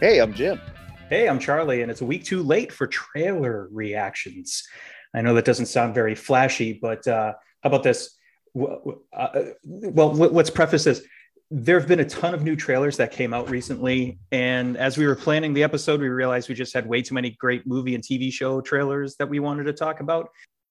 Hey, I'm Jim. Hey, I'm Charlie, and it's a week too late for trailer reactions. I know that doesn't sound very flashy, but uh, how about this? Uh, well, let's preface this. There have been a ton of new trailers that came out recently, and as we were planning the episode, we realized we just had way too many great movie and TV show trailers that we wanted to talk about.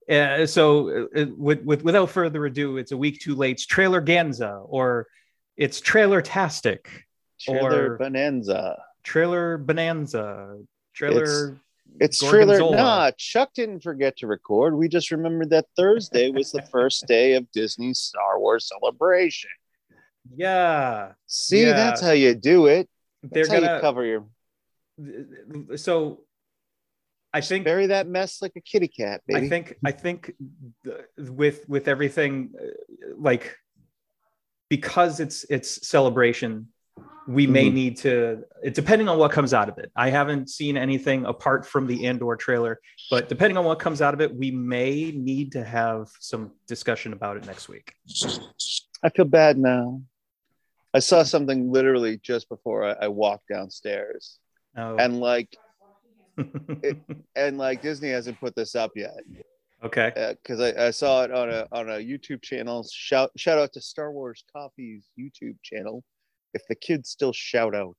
Uh, so, uh, with, with, without further ado, it's a week too late. It's trailer Ganza, or it's trailer tastic, trailer or bonanza trailer bonanza, trailer. It's, it's trailer. Nah, Chuck didn't forget to record. We just remembered that Thursday was the first day of Disney's Star Wars celebration. Yeah. See, yeah. that's how you do it. That's They're gonna cover your. So, I think bury that mess like a kitty cat. Baby. I think. I think with with everything, uh, like because it's it's celebration we may mm-hmm. need to depending on what comes out of it. I haven't seen anything apart from the andor trailer but depending on what comes out of it we may need to have some discussion about it next week. I feel bad now. I saw something literally just before i, I walked downstairs. Oh. and like it, and like disney hasn't put this up yet. Okay. Because uh, I, I saw it on a on a youtube channel. Shout shout out to star wars coffee's youtube channel if the kids still shout out.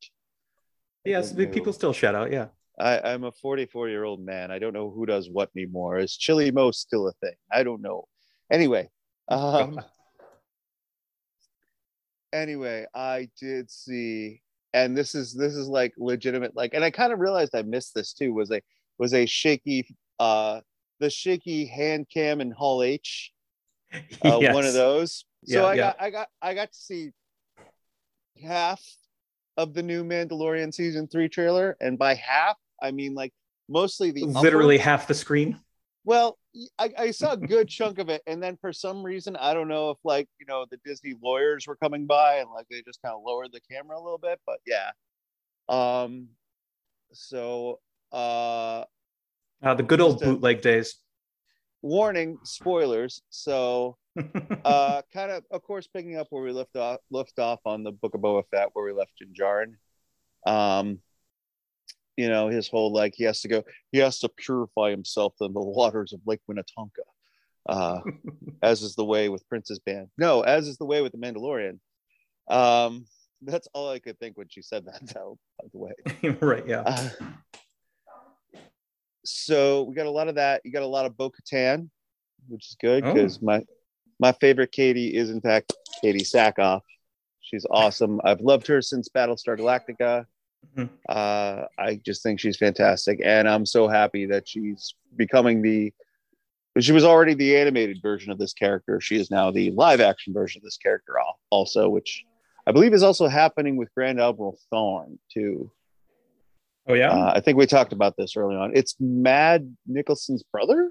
Yes, the people still shout out. Yeah. I, am a 44 year old man. I don't know who does what anymore. Is Chili Mo still a thing? I don't know. Anyway, um, anyway, I did see, and this is this is like legitimate. Like, and I kind of realized I missed this too. Was a was a shaky, uh, the shaky hand cam in Hall H, uh, yes. one of those. So yeah, I yeah. got I got I got to see half of the new Mandalorian season three trailer, and by half I mean like mostly the literally upper. half the screen. Well, I, I, saw a good chunk of it, and then for some reason I don't know if like you know the Disney lawyers were coming by and like they just kind of lowered the camera a little bit, but yeah. Um, so uh, uh the good old bootleg days. Warning, spoilers. So uh, kind of, of course, picking up where we left off, left off on the Book of Boba Fett, where we left Din Djarin. Um, you know, his whole like he has to go, he has to purify himself in the waters of Lake Minnetonka, uh, as is the way with Princess Band. No, as is the way with the Mandalorian. Um, that's all I could think when she said that, though. By the way, right? Yeah. Uh, so we got a lot of that. You got a lot of Bo Katan, which is good because oh. my my favorite Katee is in fact Katee Sackhoff. She's awesome. I've loved her since Battlestar Galactica. Mm-hmm. Uh, I just think she's fantastic, and I'm so happy that she's becoming the. She was already the animated version of this character. She is now the live action version of this character, also, which I believe is also happening with Grand Admiral Thrawn too. Oh yeah, uh, I think we talked about this early on. It's Mad Mikkelsen's brother.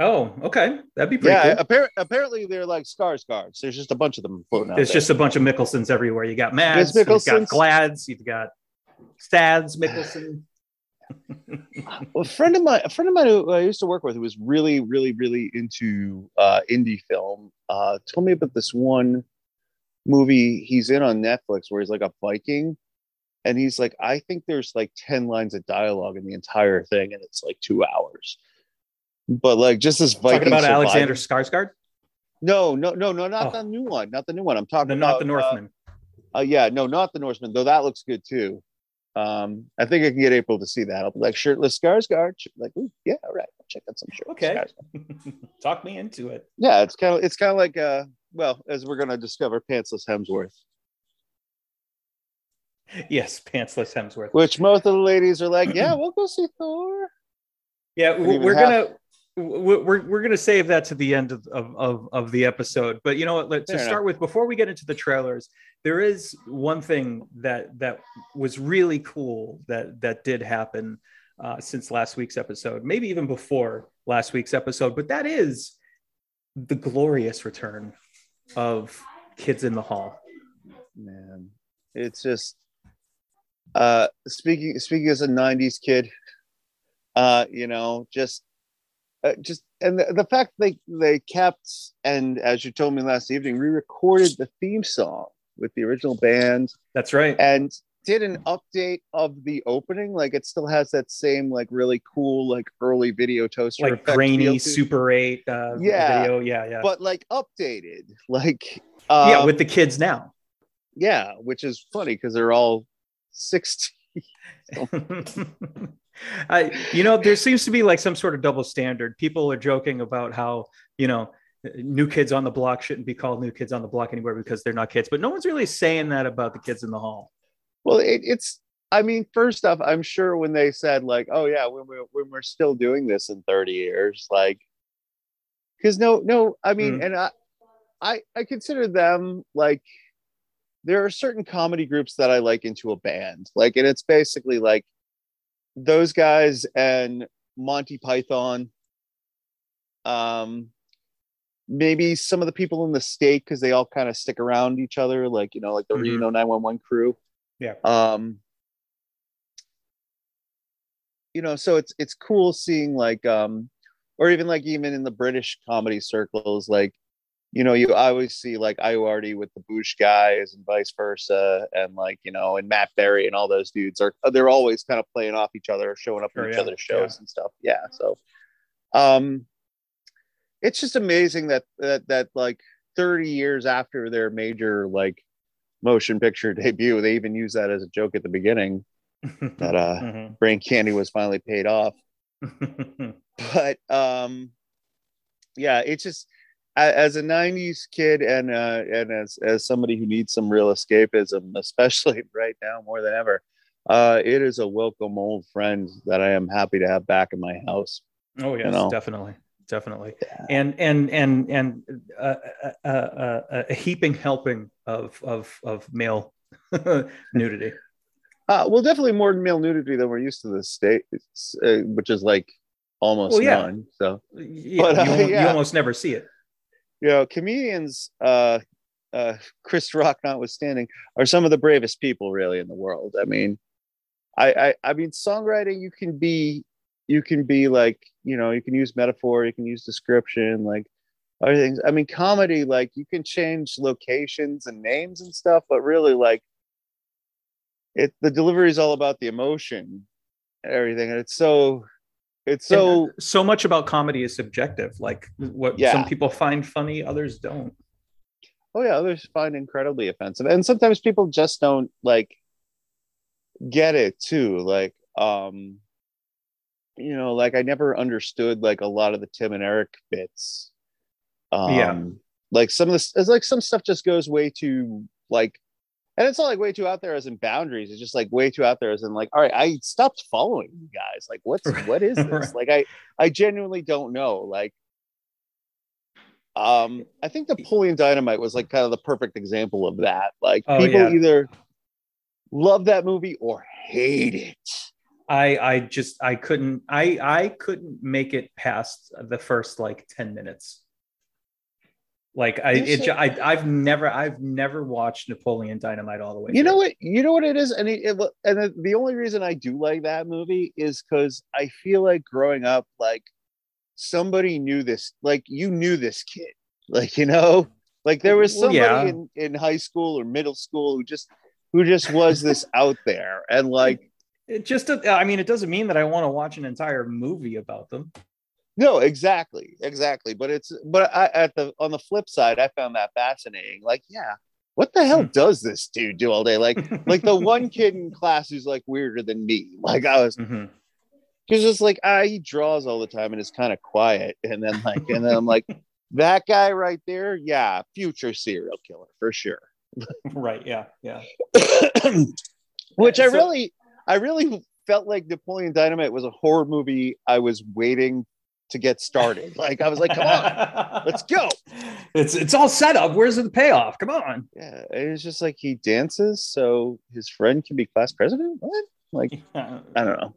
Oh, okay, that'd be pretty. Yeah, cool. appar- apparently they're like Skarsgårds. There's just a bunch of them floating out. There's there. just a bunch of Mikkelsens everywhere. You got Mads, you've got Glads, you've got Stads Mikkelsen. a friend of mine, a friend of mine who I used to work with, who was really, really, really into uh, indie film, uh, told me about this one movie he's in on Netflix where he's like a Viking, and he's like, I think there's like ten lines of dialogue in the entire thing, and it's like two hours but like just this Viking talking about survivor. Alexander Skarsgård. No, no, no, no, not oh. the new one, not the new one. I'm talking the, about not the Northman. Uh, uh, yeah, no, not the Northman. Though that looks good too. Um, I think I can get April to see that. I'll be like shirtless Skarsgård. Like, yeah, all right, I'll check out some shirts. Okay, talk me into it. Yeah, it's kind of it's kind of like uh, well, as we're gonna discover, pantsless Hemsworth. Yes, pantsless Hemsworth. Which most of the ladies are like, yeah, we'll go see Thor. Yeah, we're gonna we're we're going to save that to the end of, of, of, the episode but you know what let, to start with before we get into the trailers there is one thing that that was really cool that that did happen uh, since last week's episode maybe even before last week's episode but that is the glorious return of kids in the hall. Man it's just uh speaking speaking as a 90s kid uh you know just uh, just and the, the, fact they they kept and as you told me last evening re-recorded the theme song with the original band that's right and did an update of the opening. Like it still has that same like really cool like early video toaster, like grainy Super Eight. Uh, yeah, video. yeah, yeah. But like updated, like um, yeah, with the kids now. Yeah, which is funny because they're all sixteen. I, you know, there seems to be like some sort of double standard. People are joking about how you know new kids on the block shouldn't be called new kids on the block anywhere because they're not kids but no one's really saying that about the kids in the hall well it, it's i mean first off i'm sure when they said like oh yeah when we're, when we're still doing this in 30 years like because no no i mean mm. and i i i consider them like there are certain comedy groups that i like into a band like and it's basically like those guys and monty python um maybe some of the people in the state because they all kind of stick around each other, like you know, like the mm-hmm. Reno 911 crew. Yeah. Um, you know, so it's it's cool seeing like um, or even like even in the British comedy circles, like you know, you always see like Ayoade with the Boosh guys and vice versa, and like you know, and Matt Berry and all those dudes are they're always kind of playing off each other, showing up sure, in each yeah, other's shows yeah. and stuff. Yeah, so um it's just amazing that that that like 30 years after their major like motion picture debut, they even use that as a joke at the beginning that uh mm-hmm. brain candy was finally paid off. but um yeah, it's just as a 90s kid and uh and as as somebody who needs some real escapism, especially right now more than ever, uh it is a welcome old friend that I am happy to have back in my house. Oh yes, you know? definitely definitely yeah. and and and and uh, uh, uh, a heaping helping of of of male nudity uh, well definitely more male nudity than we're used to the state uh, which is like almost well, yeah. none so yeah, but, you, yeah. you, almost never see it you know comedians uh uh chris rock notwithstanding are some of the bravest people really in the world. I mean I, I i mean songwriting you can be you can be like you know you can use metaphor you can use description like other things. I mean comedy like you can change locations and names and stuff but really like it the delivery is all about the emotion and everything. And it's so it's so and so much about comedy is subjective like what yeah. some people find funny others don't oh yeah others find incredibly offensive and sometimes people just don't like get it too like um you know, like I never understood like a lot of the Tim and Eric bits. Um, yeah. Like some of this, it's like some stuff just goes way too like, and it's not like way too out there as in boundaries. It's just like way too out there as in like, all right, I stopped following you guys. Like, what's what is this? right. Like, I I genuinely don't know. Like, um, I think Napoleon Dynamite was like kind of the perfect example of that. Like, oh, people yeah. either love that movie or hate it. I I just I couldn't I I couldn't make it past the first like 10 minutes. Like I it I I've never I've never watched Napoleon Dynamite all the way. You through. know what? You know what it is, and it, it, and the only reason I do like that movie is because I feel like growing up, like somebody knew this, like you knew this kid, like you know, like there was somebody yeah. in in high school or middle school who just who just was this out there, and like it just i mean it doesn't mean that i want to watch an entire movie about them no exactly exactly but it's but I, at the on the flip side i found that fascinating like yeah what the hell hmm. does this dude do all day like like the one kid in class who's like weirder than me like i was because mm-hmm. it's like ah he draws all the time and is kind of quiet and then like and then i'm like that guy right there yeah future serial killer for sure right yeah yeah which i really I really felt like Napoleon Dynamite was a horror movie. I was waiting to get started. Like I was like, come on, let's go. It's it's all set up. Where's the payoff? Come on. Yeah, it's just like he dances so his friend can be class president. What? Like. I don't know.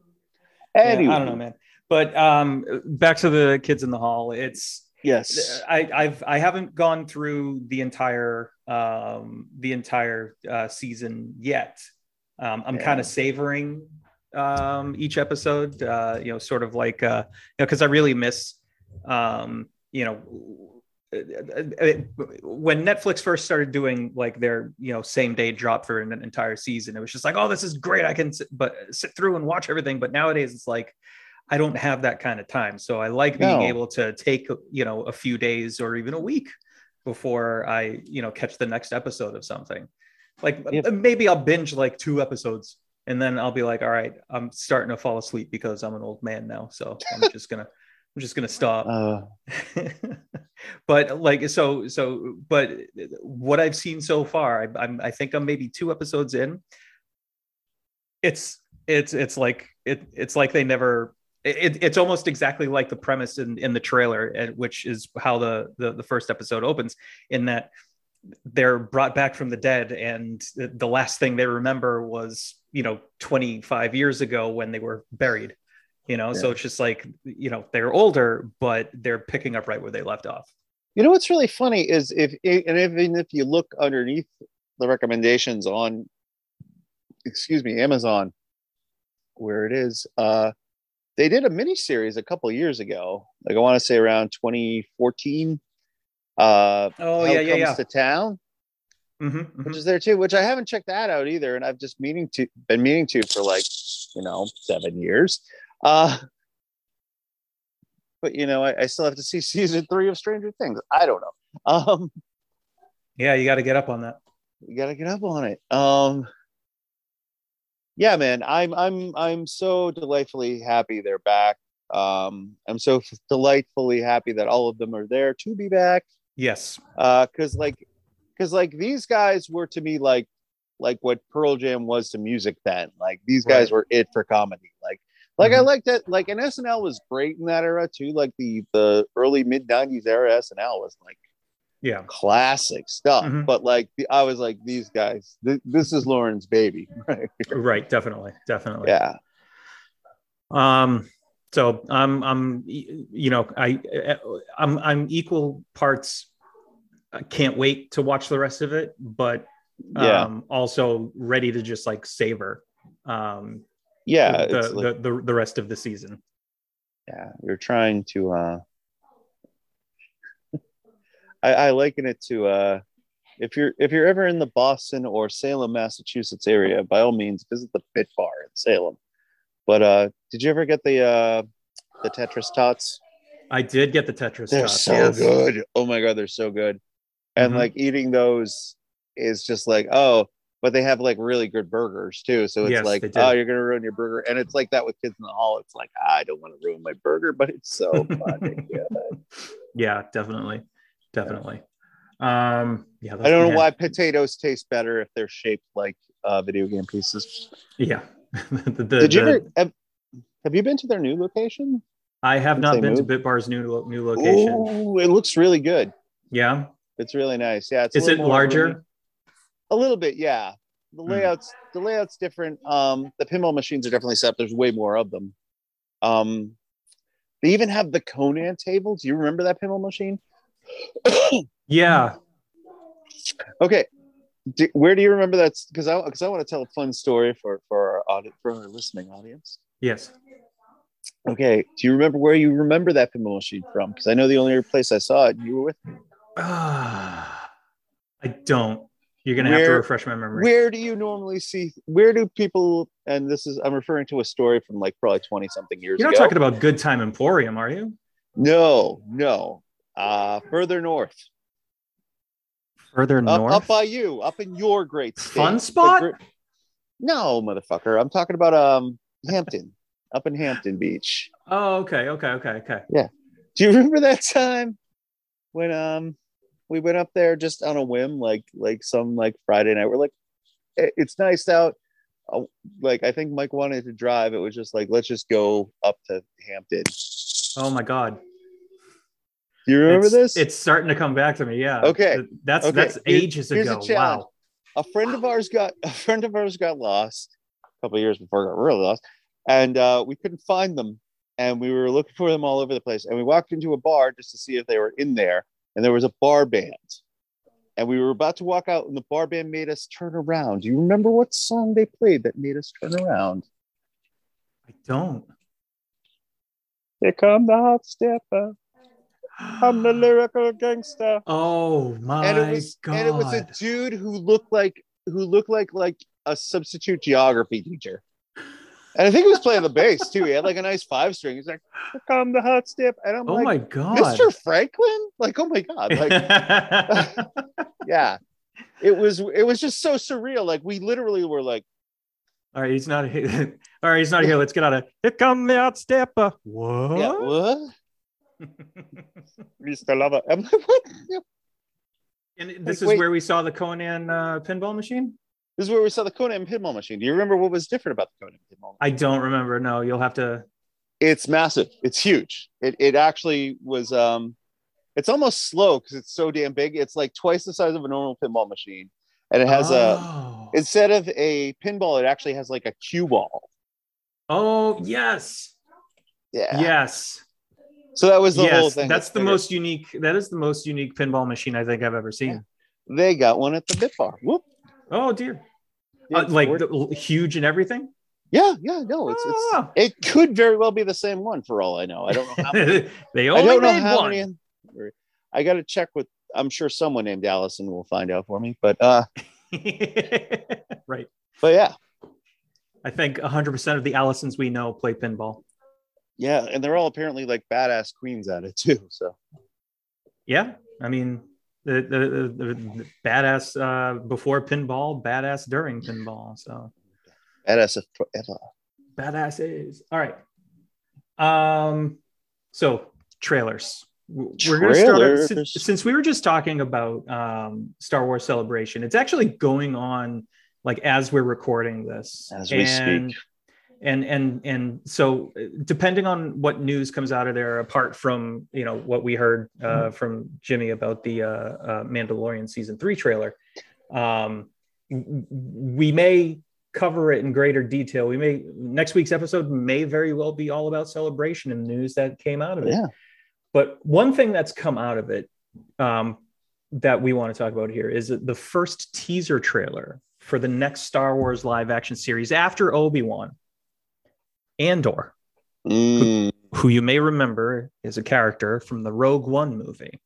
Anyway. Yeah, I don't know, man. But um, back to the kids in the hall. It's yes. I I've I haven't gone through the entire um the entire uh, season yet. Um, I'm yeah. kind of savoring um, each episode, uh, you know, sort of like, uh, you know, because I really miss, um, you know, when Netflix first started doing like their you know same day drop for an entire season, it was just like, oh, this is great. I can sit, but sit through and watch everything. But nowadays, it's like I don't have that kind of time. So I like being no. able to take you know a few days or even a week before I you know catch the next episode of something. Like yeah. maybe I'll binge like two episodes and then I'll be like, all right, I'm starting to fall asleep because I'm an old man now. So I'm just gonna I'm just gonna stop. Uh, but like so so but what I've seen so far, I, I'm I think I'm maybe two episodes in. It's it's it's like it it's like they never it, it's almost exactly like the premise in, in the trailer, which is how the, the the first episode opens. In that they're brought back from the dead, and the last thing they remember was you know 25 years ago when they were buried you know yeah. so it's just like you know they're older but they're picking up right where they left off you know what's really funny is if and even if you look underneath the recommendations on excuse me amazon where it is uh they did a mini series a couple years ago like i want to say around 2014 uh oh yeah yeah, yeah. to town mm-hmm, mm-hmm. which is there too which i haven't checked that out either and i've just meaning to been meaning to for like you know seven years uh, but you know, I, I, still have to see season three of Stranger Things. I don't know. Um, yeah, you got to get up on that. You got to get up on it. Um, yeah, man, I'm I'm I'm so delightfully happy they're back. Um, I'm so delightfully happy that all of them are there to be back. Yes. Uh, because like, because like these guys were to me like like what Pearl Jam was to music then. Like these guys right. were it for comedy. Like like mm-hmm. I like that. Like and SNL was great in that era too. Like the the early mid '90s era SNL was like yeah classic stuff. Mm-hmm. But like the, I was like these guys. Th- this is Lauren's baby. Right. right. Definitely. Definitely. Yeah. Um. So I'm I'm you know I I'm I'm equal parts. I can't wait to watch the rest of it, but yeah. um also ready to just like savor um yeah the, the, like, the, the rest of the season yeah you're trying to uh I, I liken it to uh if you're if you're ever in the Boston or Salem, Massachusetts area, by all means visit the Bit Bar in Salem. But uh did you ever get the uh the Tetris tots? I did get the Tetris they're tots. so yes. good. Oh my god, they're so good. And mm-hmm. like eating those is just like, oh, but they have like really good burgers too. So it's yes, like, oh, you're gonna ruin your burger, and it's like that with kids in the hall. It's like I don't want to ruin my burger, but it's so fun. yeah, definitely, definitely. Um, yeah, I don't know why potatoes taste better if they're shaped like uh, video game pieces. Yeah. the, the, Did you the, ever have, have, you been to their new location? I have not been moved? to BitBar's new new location. Ooh, it looks really good. Yeah, it's really nice. Yeah, It's is it larger? A little bit, yeah. The hmm. layouts, mm. the layouts different. Um, the pinball machines are definitely set. There's way more of them. Um, they even have the Conan table. Do you remember that pinball machine? yeah. Okay. Do, where do you remember that? Because I because I want to tell a fun story for for our audit for our listening audience. Yes. Okay. Do you remember where you remember that pinball machine from? Because I know the only place I saw it, you were with me. Ah, I don't. You're gonna where, have to refresh my memory. Where do you normally see? Where do people? And this is I'm referring to a story from like probably twenty something years. You're not ago. talking about Good Time Emporium, are you? No, no. Uh further north. Further up, north, up by you, up in your great state. Fun spot. Gr- no, motherfucker. I'm talking about um Hampton, up in Hampton Beach. Oh, okay, okay, okay, okay. Yeah. Do you remember that time when um we went up there just on a whim, like like some like Friday night. We're like, it's nice out. Uh, like I think Mike wanted to drive. It was just like let's just go up to Hampton. Oh my god. Do you remember it's, this? It's starting to come back to me. Yeah. Okay. That's okay. that's ages Here's ago. Wow. A friend of ours got a friend of ours got lost a couple years before got really lost, and uh, we couldn't find them. And we were looking for them all over the place. And we walked into a bar just to see if they were in there and there was a bar band. And we were about to walk out, and the bar band made us turn around. Do you remember what song they played that made us turn around? I don't. Here come the hot stepper. I'm the lyrical gangster. Oh my and it was god! and it was a dude who looked like who looked like like a substitute geography teacher. And I think he was playing the bass too. He had like a nice five string. He's like, "Here come the hot step," and I'm oh like, Oh my god, "Mr. Franklin!" Like, oh my god, like, yeah. It was it was just so surreal. Like we literally were like, All right, he's not here. All right, he's not here. Let's get out of here. Come the outstepper. What? "Yeah, what?" Mr. Lover. I'm like, what? Yeah. and this Like, is wait. where we saw the Conan uh, pinball machine. This is where we saw the Conan pinball machine. Do you remember what was different about the Conan pinball? I don't remember. No, you'll have to. it's massive it's huge it, it actually was um it's almost slow because it's so damn big it's like twice the size of a normal pinball machine and it has a oh. instead of a pinball it actually has like a cue ball Oh yes, yeah yes, so that was the whole yes. thing That's the most unique. That is the most unique pinball machine I think I've ever seen. they got one at the bit bar whoop Oh dear, Yeah, Uh, like the, huge and everything. yeah yeah no it's, it's Ah. it could very well be the same one for all i know i don't know how many, they i only don't know how one. many i gotta check with i'm sure someone named allison will find out for me but uh right. but yeah I think 100% of the Allisons we know play pinball. yeah and they're all apparently like badass queens at it too so Yeah. I mean, the, the, the, badass uh, before pinball, badass during pinball. So badass forever badass is. All right. Um, so trailers. We're going to start since, since we were just talking about um, Star Wars Celebration. It's actually going on like as we're recording this. As we and, speak. And and and so uh, depending on what news comes out of there, apart from you know what we heard uh, from Jimmy about the uh, uh, Mandalorian season three trailer, um, we may cover it in greater detail. We may next week's episode may very well be all about celebration and news that came out of it. Yeah. But one thing that's come out of it um, that we want to talk about here is the first teaser trailer for the next Star Wars live action series after Obi Wan, Andor, Mm, who you may remember is a character from the Rogue One movie.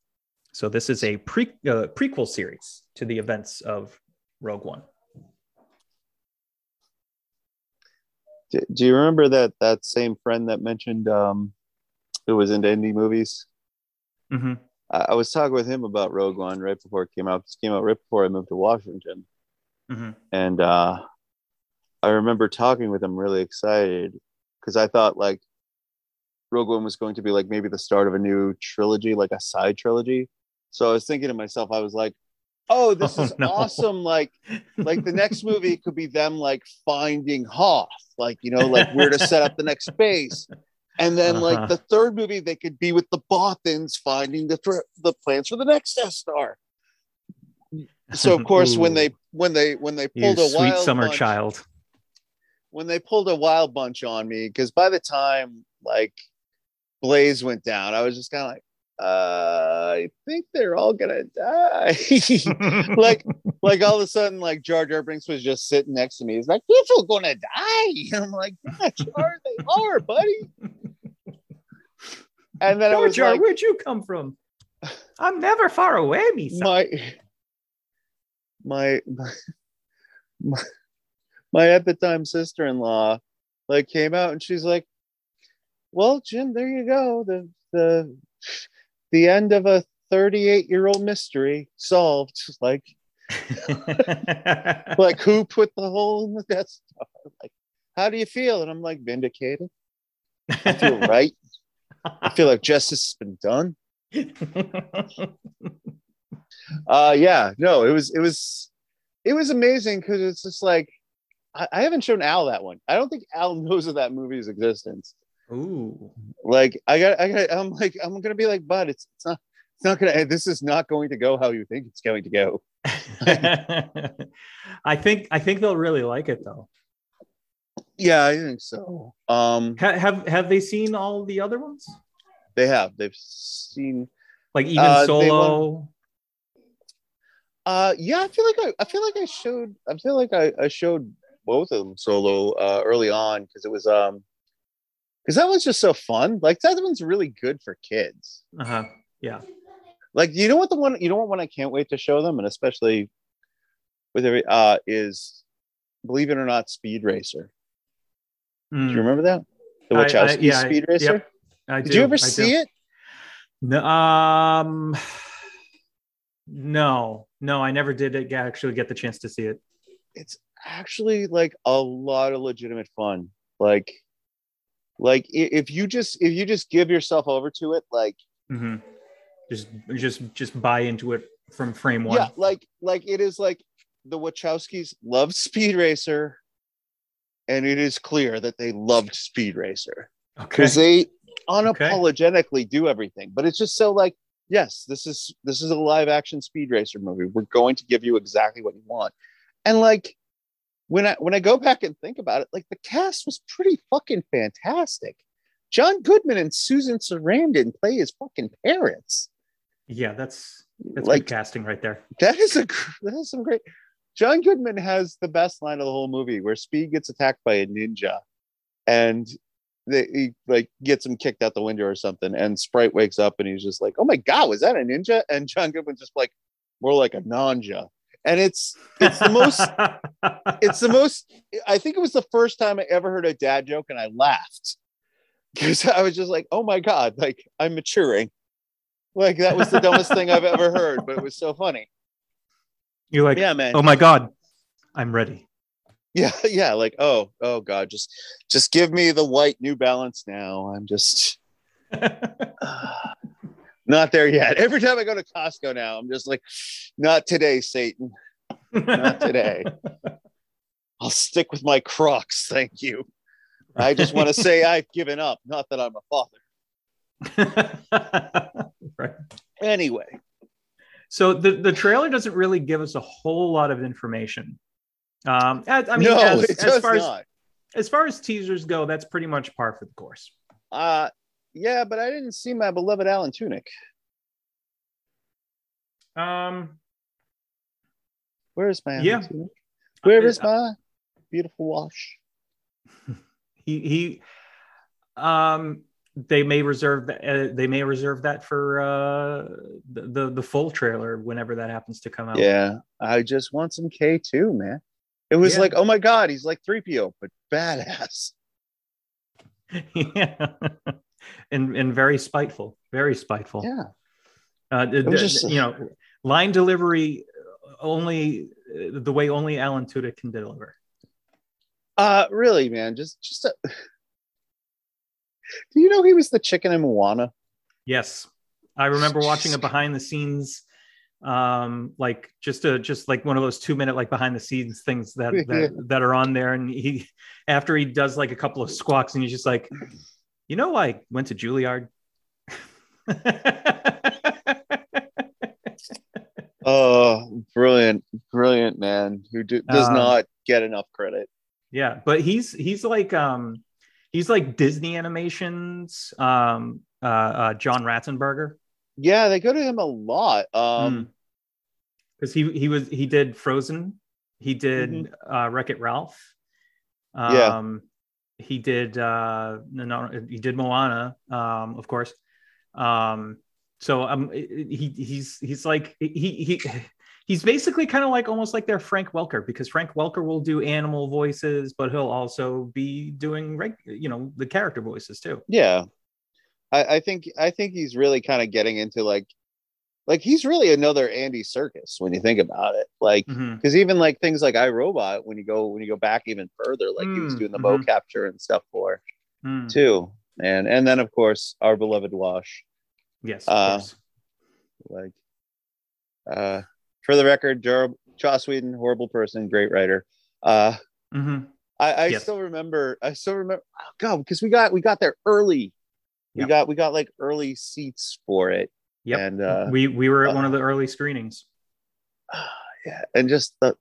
So this is a pre, uh, prequel series to the events of Rogue One. do, do you remember that that same friend that mentioned um, who was into indie movies? hmm I, I was talking with him about Rogue One right before it came out. It came out right before I moved to Washington, hmm and uh, I remember talking with him really excited because I thought like Rogue One was going to be like maybe the start of a new trilogy, like a side trilogy. So I was thinking to myself, I was like, "Oh, this Oh, is no. awesome!" Like, like the next movie could be them like finding Hoth, like you know, like where to set up the next base. And then, Uh-huh. like the third movie, they could be with the Bothans finding the thr- the plans for the next Death Star. So of course, when they when they when they pulled You a sweet summer child. When they pulled a wild bunch on me, because by the time like Baze went down, I was just kind of like, uh, I think they're all gonna die. like, like all of a sudden, like Jar Jar Binks was just sitting next to me. He's like, "People gonna die." And I'm like, "Yeah, Jar, they are, buddy." And then I was Jar, like, where'd you come from? I'm never far away, me. my, my, my, my, my at the time sister-in-law, like came out and she's like, "Well, Jim, there you go. The the the end of a 38 year old mystery solved. Like, like who put the hole in the Death Star? Like, how do you feel? And I'm like, vindicated. I feel right. I feel like justice has been done. Uh, yeah, no, it was, it was, it was amazing because it's just like, I, I haven't shown Al that one. I don't think Al knows of that movie's existence. Ooh. Like, I got, I got, I'm like, I'm gonna be like, bud, it's, it's not, it's not gonna, this is not going to go how you think it's going to go. I think I think they'll really like it though. Yeah, I think so. Um, Ha- have have they seen all the other ones? they have, they've seen. Like even Uh, solo. Uh, yeah, I feel like I, I feel like I showed, I feel like I, I showed both of them solo uh, early on because it was um, because that was just so fun. Like that one's really good for kids. Uh-huh. Yeah. Like you know what the one you know what one I can't wait to show them, and especially with every uh is believe it or not, Speed Racer. Mm. Do you hmm. remember that? The Wachowski I, I, yeah, Speed Racer. Yep, I Did do, you ever see it? No, um, no, no, I never did actually get the chance to see it. It's actually like a lot of legitimate fun. Like, like if you just if you just give yourself over to it, like, mm-hmm. just just just buy into it from frame one. Yeah, like like it is like the Wachowskis love Speed Racer, and it is clear that they loved Speed Racer because okay. they unapologetically okay. do everything. But it's just so like, yes, this is this is a live action Speed Racer movie. We're going to give you exactly what you want, and like when I when I go back and think about it, like the cast was pretty fucking fantastic. John Goodman and Susan Sarandon play his fucking parents. Yeah, that's that's like casting right there. That is a that is some great. John Goodman has the best line of the whole movie where Speed gets attacked by a ninja and they, he like gets him kicked out the window or something. And Spritle wakes up and he's just like, Oh my God, was that a ninja? And John Goodman's just like, more like a nanja. And it's it's the most it's the most I think it was the first time I ever heard a dad joke and I laughed because I was just like, oh my God, like I'm maturing. Like that was the dumbest thing I've ever heard, but it was so funny. You're like, yeah, man. Oh my god, I'm ready. Yeah, yeah. Like, oh, oh god, just, just give me the white New Balance now. I'm just not there yet. Every time I go to Costco now, I'm just like, not today, Satan. Not today. I'll stick with my Crocs, thank you. I just want to say I've given up. Not that I'm a father. right. Anyway, so the, the trailer doesn't really give us a whole lot of information. Um, I, I mean, no, as, as far not. as as far as teasers go, that's pretty much par for the course. Uh yeah, but I didn't see my beloved Alan Tudyk. Um, where's my yeah? Where is my beautiful wash? he he, um, they may reserve that uh, they may reserve that for uh the, the, the full trailer whenever that happens to come out yeah i just want some k2 man it was yeah. like oh my god he's like 3po but badass yeah and and very spiteful very spiteful. Yeah. Uh just... you know line delivery only the way only alan tudyk can deliver. Uh really man just just a do you know he was the chicken in Moana? Yes, I remember watching a behind the scenes, um, like just a just like one of those two minute like behind the scenes things that that, that are on there. And he after he does like a couple of squawks, and he's just like, you know, why I went to Juilliard. oh, brilliant, brilliant man who do, does um, not get enough credit. Yeah, but he's he's like um he's like Disney animations, um, uh, uh, John Ratzenberger. Yeah, they go to him a lot. Um, because mm. he he was he did Frozen, he did mm-hmm. uh, Wreck It Ralph. Um, yeah. He did uh, he did Moana, um, of course. Um, so um, he he's he's like he he he's basically kind of like almost like their Frank Welker because Frank Welker will do animal voices, but he'll also be doing you know the character voices too. Yeah, I, I think I think he's really kind of getting into like like he's really another Andy Serkis when you think about it. Like because mm-hmm. even like things like iRobot, when you go when you go back even further, like mm-hmm. he was mm, doing the mm-hmm. capture and stuff for mm. too. And and then of course our beloved Wash. Yes. Uh, like uh for the record, Joss Whedon, horrible person, great writer. Uh, mm-hmm. I, I yes. still remember. I still remember. Oh God, because we got we got there early. We got we got like early seats for it. Yep. And uh, we we were at uh, one of the early screenings. Yeah, and just the.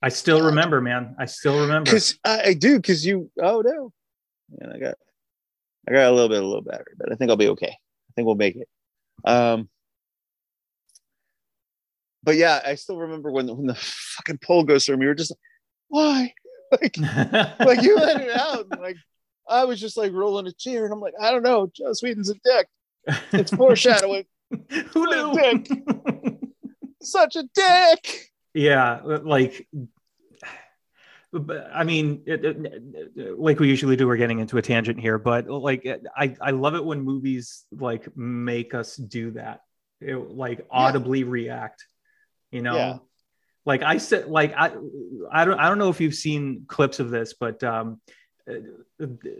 I still remember, man. I still remember. Because I, I, do. Because you. Oh no. And I got. I got a little bit, a little battery, but I think I'll be okay. I think we'll make it. Um, but yeah, I still remember when when the fucking pole goes through. We were just like, why? Like, like you let it out. And like I was just like rolling a chair, and I'm like, I don't know. Joss Whedon's a dick. It's foreshadowing. Who knew? Such a dick. Yeah, like I mean, it, it, like we usually do, we're getting into a tangent here, but like I, I love it when movies like make us do that, it, like audibly yeah. react. You know, yeah. like I said, like I, I don't, I don't know if you've seen clips of this, but um,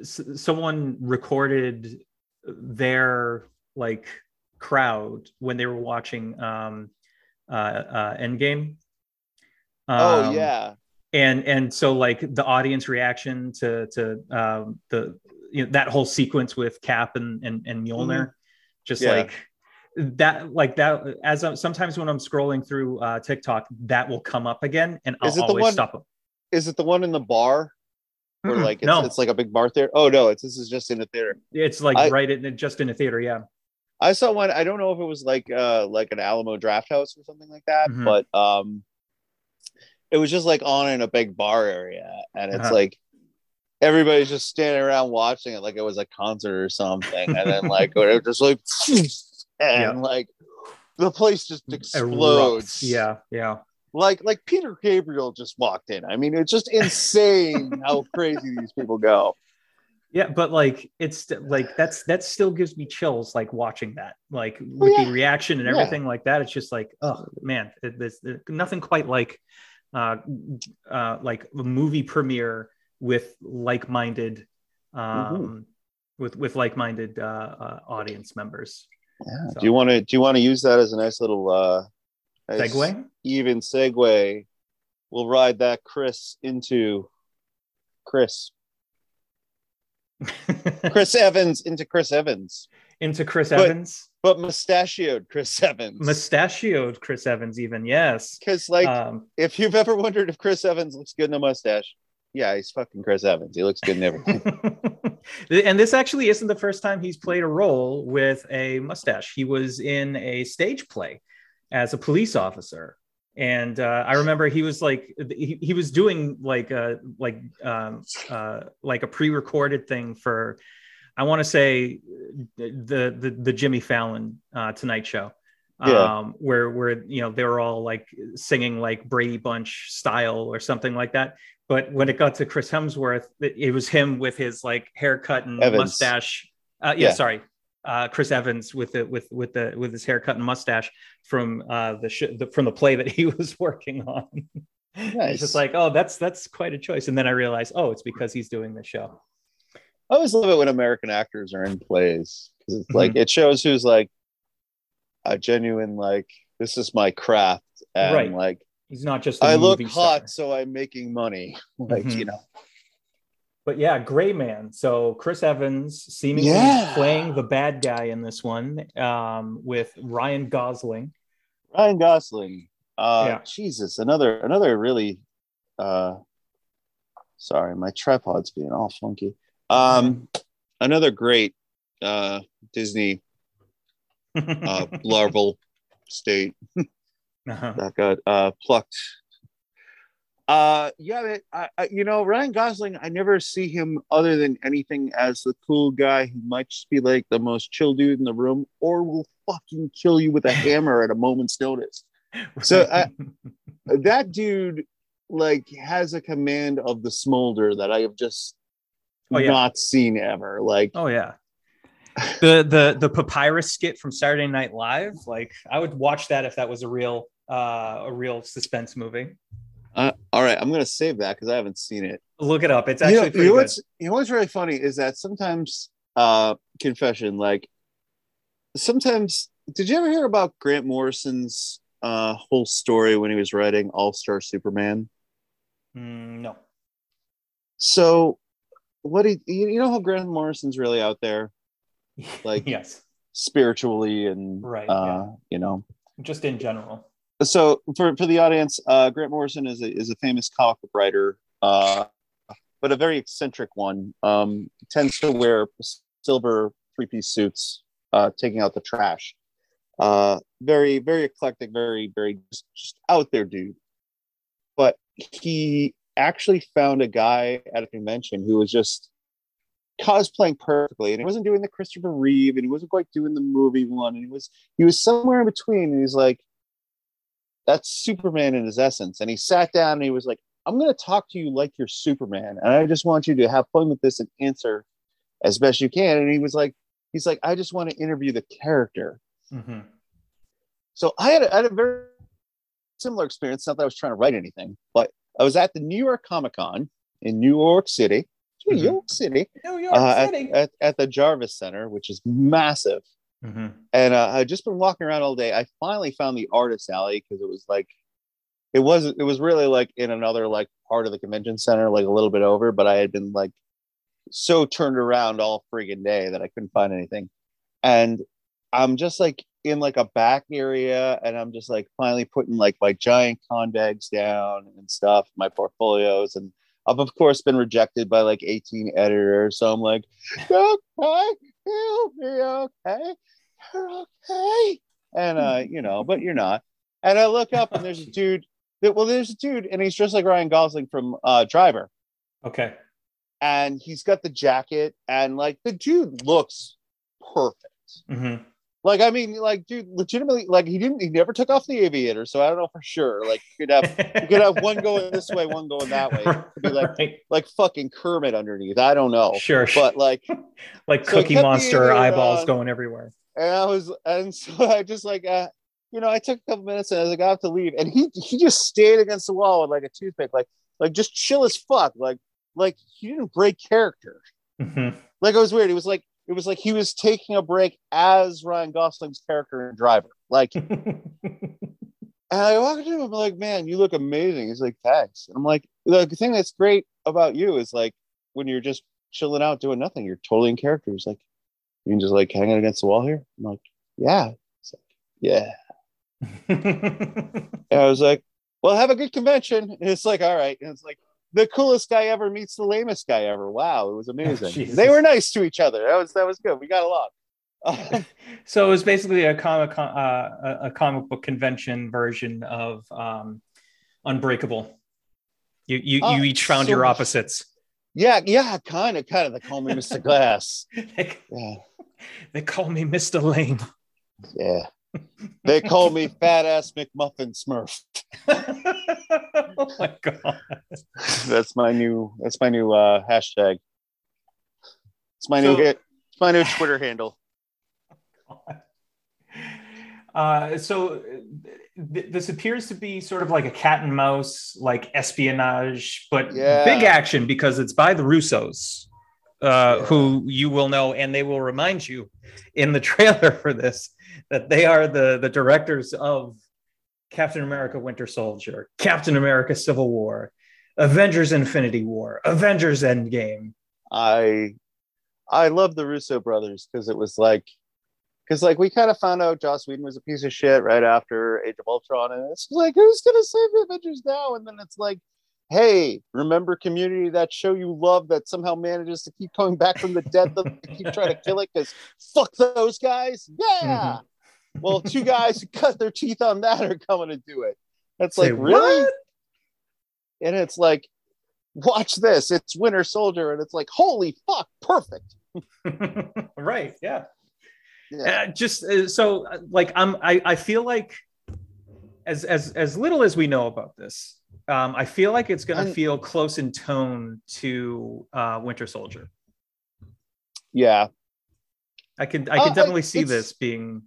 someone recorded their like crowd when they were watching um, uh, uh, Endgame. Oh, um, oh yeah and and so like the audience reaction to to um, the you know that whole sequence with Cap and and, and Mjolnir, mm-hmm. just yeah. like that like that as I'm, sometimes when I'm scrolling through uh, TikTok, that will come up again, and I'll always one, stop. Them. Is it the one in the bar? Or mm-hmm. like it's, no. it's like a big bar there. Oh no, it's this is just in the theater. It's like I, right in just in a theater, yeah. I saw one. I don't know if it was like uh like an Alamo Drafthouse or something like that, mm-hmm. but um it was just like on in a big bar area, and it's uh-huh. like everybody's just standing around watching it like it was a concert or something, and then like it just like and yeah. like the place just explodes. Yeah, yeah. Like like Peter Gabriel just walked in. I mean, it's just insane how crazy these people go. Yeah, but like it's like that's that still gives me chills like watching that. Like with yeah. the reaction and everything yeah. like that. It's just like, oh man, it, there's, there's nothing quite like uh, uh, like a movie premiere with like-minded um, mm-hmm. with with like-minded uh, uh, audience members. Yeah. So. Do you want to do you want to use that as a nice little uh, nice segue? Even segue. We'll ride that Chris into Chris. Chris Evans into Chris Evans. Into Chris but, Evans but mustachioed Chris Evans. Mustachioed Chris Evans, even yes. Because like, um, if you've ever wondered if Chris Evans looks good in a mustache, yeah, he's fucking Chris Evans. He looks good in everything. and this actually isn't the first time he's played a role with a mustache. He was in a stage play as a police officer. And uh, I remember he was like he, he was doing like a like um, uh, like a pre-recorded thing for I want to say the the the Jimmy Fallon uh, Tonight Show, yeah. um, where where you know they were all like singing like Brady Bunch style or something like that. But when it got to Chris Hemsworth, it, it was him with his like haircut and Evans. mustache. Uh, yeah, yeah, sorry, uh, Chris Evans with the with with the with his haircut and mustache from uh, the, sh- the from the play that he was working on. Nice. it's just like, oh, that's that's quite a choice. And then I realized, oh, it's because he's doing the show. I always love it when American actors are in plays because it's mm-hmm. like it shows who's like a genuine like this is my craft and right. like he's not just I look hot so I'm making money like mm-hmm. you know. But yeah, Gray Man. So Chris Evans seemingly yeah. playing the bad guy in this one um, with Ryan Gosling. Ryan Gosling. Uh, yeah. Jesus, another another really. Uh, sorry, my tripod's being all funky. Um, another great uh, Disney uh, larval state uh-huh. that got uh, plucked. Uh, yeah, I, I, you know, Ryan Gosling, I never see him other than anything as the cool guy who might just be like the most chill dude in the room or will fucking kill you with a hammer at a moment's notice. So I, that dude like has a command of the smolder that I have just oh, yeah. not seen ever. Like, oh yeah, the the the papyrus skit from Saturday Night Live. Like, I would watch that if that was a real uh, a real suspense movie. Uh, all right, I'm gonna save that because I haven't seen it. Look it up. It's actually you know, you know what's you know what's really funny is that sometimes uh confession like sometimes did you ever hear about Grant Morrison's uh whole story when he was writing All Star Superman? Mm, no. So what he you know how Grant Morrison's really out there, like yes, spiritually and right, uh, yeah. you know, just in general. So for for the audience, uh, Grant Morrison is a is a famous comic book writer, uh, but a very eccentric one. Um, tends to wear silver three piece suits, uh, taking out the trash. Uh, very very eclectic, very very just, just out there dude. But he actually found a guy at a convention who was just cosplaying perfectly, and he wasn't doing the Christopher Reeve, and he wasn't quite doing the movie one, and he was he was somewhere in between, and he's like, that's Superman in his essence. And he sat down and he was like, I'm going to talk to you like you're Superman, and I just want you to have fun with this and answer as best you can. And he was like, he's like, I just want to interview the character. Mm-hmm. So I had, a, I had a very similar experience. Not that I was trying to write anything, but I was at the New York Comic Con in New York City, New mm-hmm. York City, New York uh, City, at, at, at, the Javits Center, which is massive. Mm-hmm. And uh, I'd just been walking around all day. I finally found the artist alley because it was like, it wasn't, it was really like in another like part of the convention center, like a little bit over, but I had been like so turned around all friggin' day that I couldn't find anything. And I'm just like in like a back area and I'm just like finally putting like my giant con bags down and stuff, my portfolios. And I've of course been rejected by like 18 editors. So I'm like, okay, you'll be okay. You're okay. And uh, you know, but you're not. And I look up and there's a dude that well, there's a dude and he's dressed like Ryan Gosling from uh Driver. Okay. And he's got the jacket and like the dude looks perfect. Mm-hmm. Like, I mean, like, dude, legitimately, like, he didn't, he never took off the aviator, so I don't know for sure. Like, you could have, you could have one going this way, one going that way. It could be like, right. like fucking Kermit underneath. I don't know. Sure, but like, like so Cookie Monster eyeballs on, going everywhere. And I was, and so I just like, uh, you know, I took a couple minutes and I was like, I have to leave, and he he just stayed against the wall with like a toothpick, like, like just chill as fuck, like, like he didn't break character. Mm-hmm. Like it was weird. He was like, it was like he was taking a break as Ryan Gosling's character in Driver. Like, and I walked to him, I'm like, man, you look amazing. He's like, thanks. And I'm like, the thing that's great about you is like when you're just chilling out doing nothing, you're totally in character. He's like, you can just like hang it against the wall here. I'm like, yeah. It's like, yeah. and I was like, well, have a good convention. And it's like, all right. And it's like, the coolest guy ever meets the lamest guy ever. Wow, it was amazing. they were nice to each other. That was that was good. We got along. so it was basically a comic uh, a comic book convention version of um, Unbreakable. You you, oh, you each found so your opposites. Yeah, yeah, kind of, kind of. They call me Mr. Glass. they, yeah. they call me Mr. Lame. Yeah. They call me fat ass McMuffin Smurf. oh my god. That's my new that's my new uh hashtag. It's my so, new hit. It's my new Twitter handle. Uh, so th- this appears to be sort of like a cat and mouse, like espionage, but yeah. big action because it's by the Russos, uh, yeah. who you will know, and they will remind you in the trailer for this that they are the the directors of Captain America Winter Soldier, Captain America Civil War, Avengers Infinity War, Avengers Endgame. I I love the Russo brothers because it was like because like we kind of found out Joss Whedon was a piece of shit right after Age of Ultron, and it's like who's gonna save the Avengers now? And then it's like, hey, remember Community, that show you love that somehow manages to keep coming back from the dead, keep trying to kill it because fuck those guys, yeah. Mm-hmm well, two guys who cut their teeth on that are coming to do it. That's like, really? What? And it's like, watch this. It's Winter Soldier. And it's like, holy fuck, perfect. right. Yeah. yeah. Uh, just uh, so, uh, like, I'm, I, I feel like as, as, as little as we know about this, um, I feel like it's going to feel close in tone to uh, Winter Soldier. Yeah. I can, I can uh, definitely see this being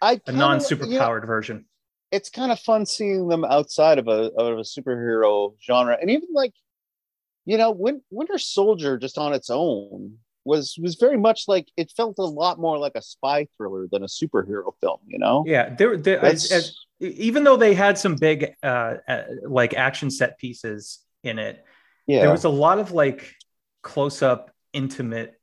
I a non superpowered version. It's kind of fun seeing them outside of a of a superhero genre, and even like, you know, Win- Winter Soldier just on its own was was very much like it felt a lot more like a spy thriller than a superhero film. You know? Yeah, there. there as, as, even though they had some big uh, uh, like action set pieces in it, yeah, there was a lot of like close up, intimate,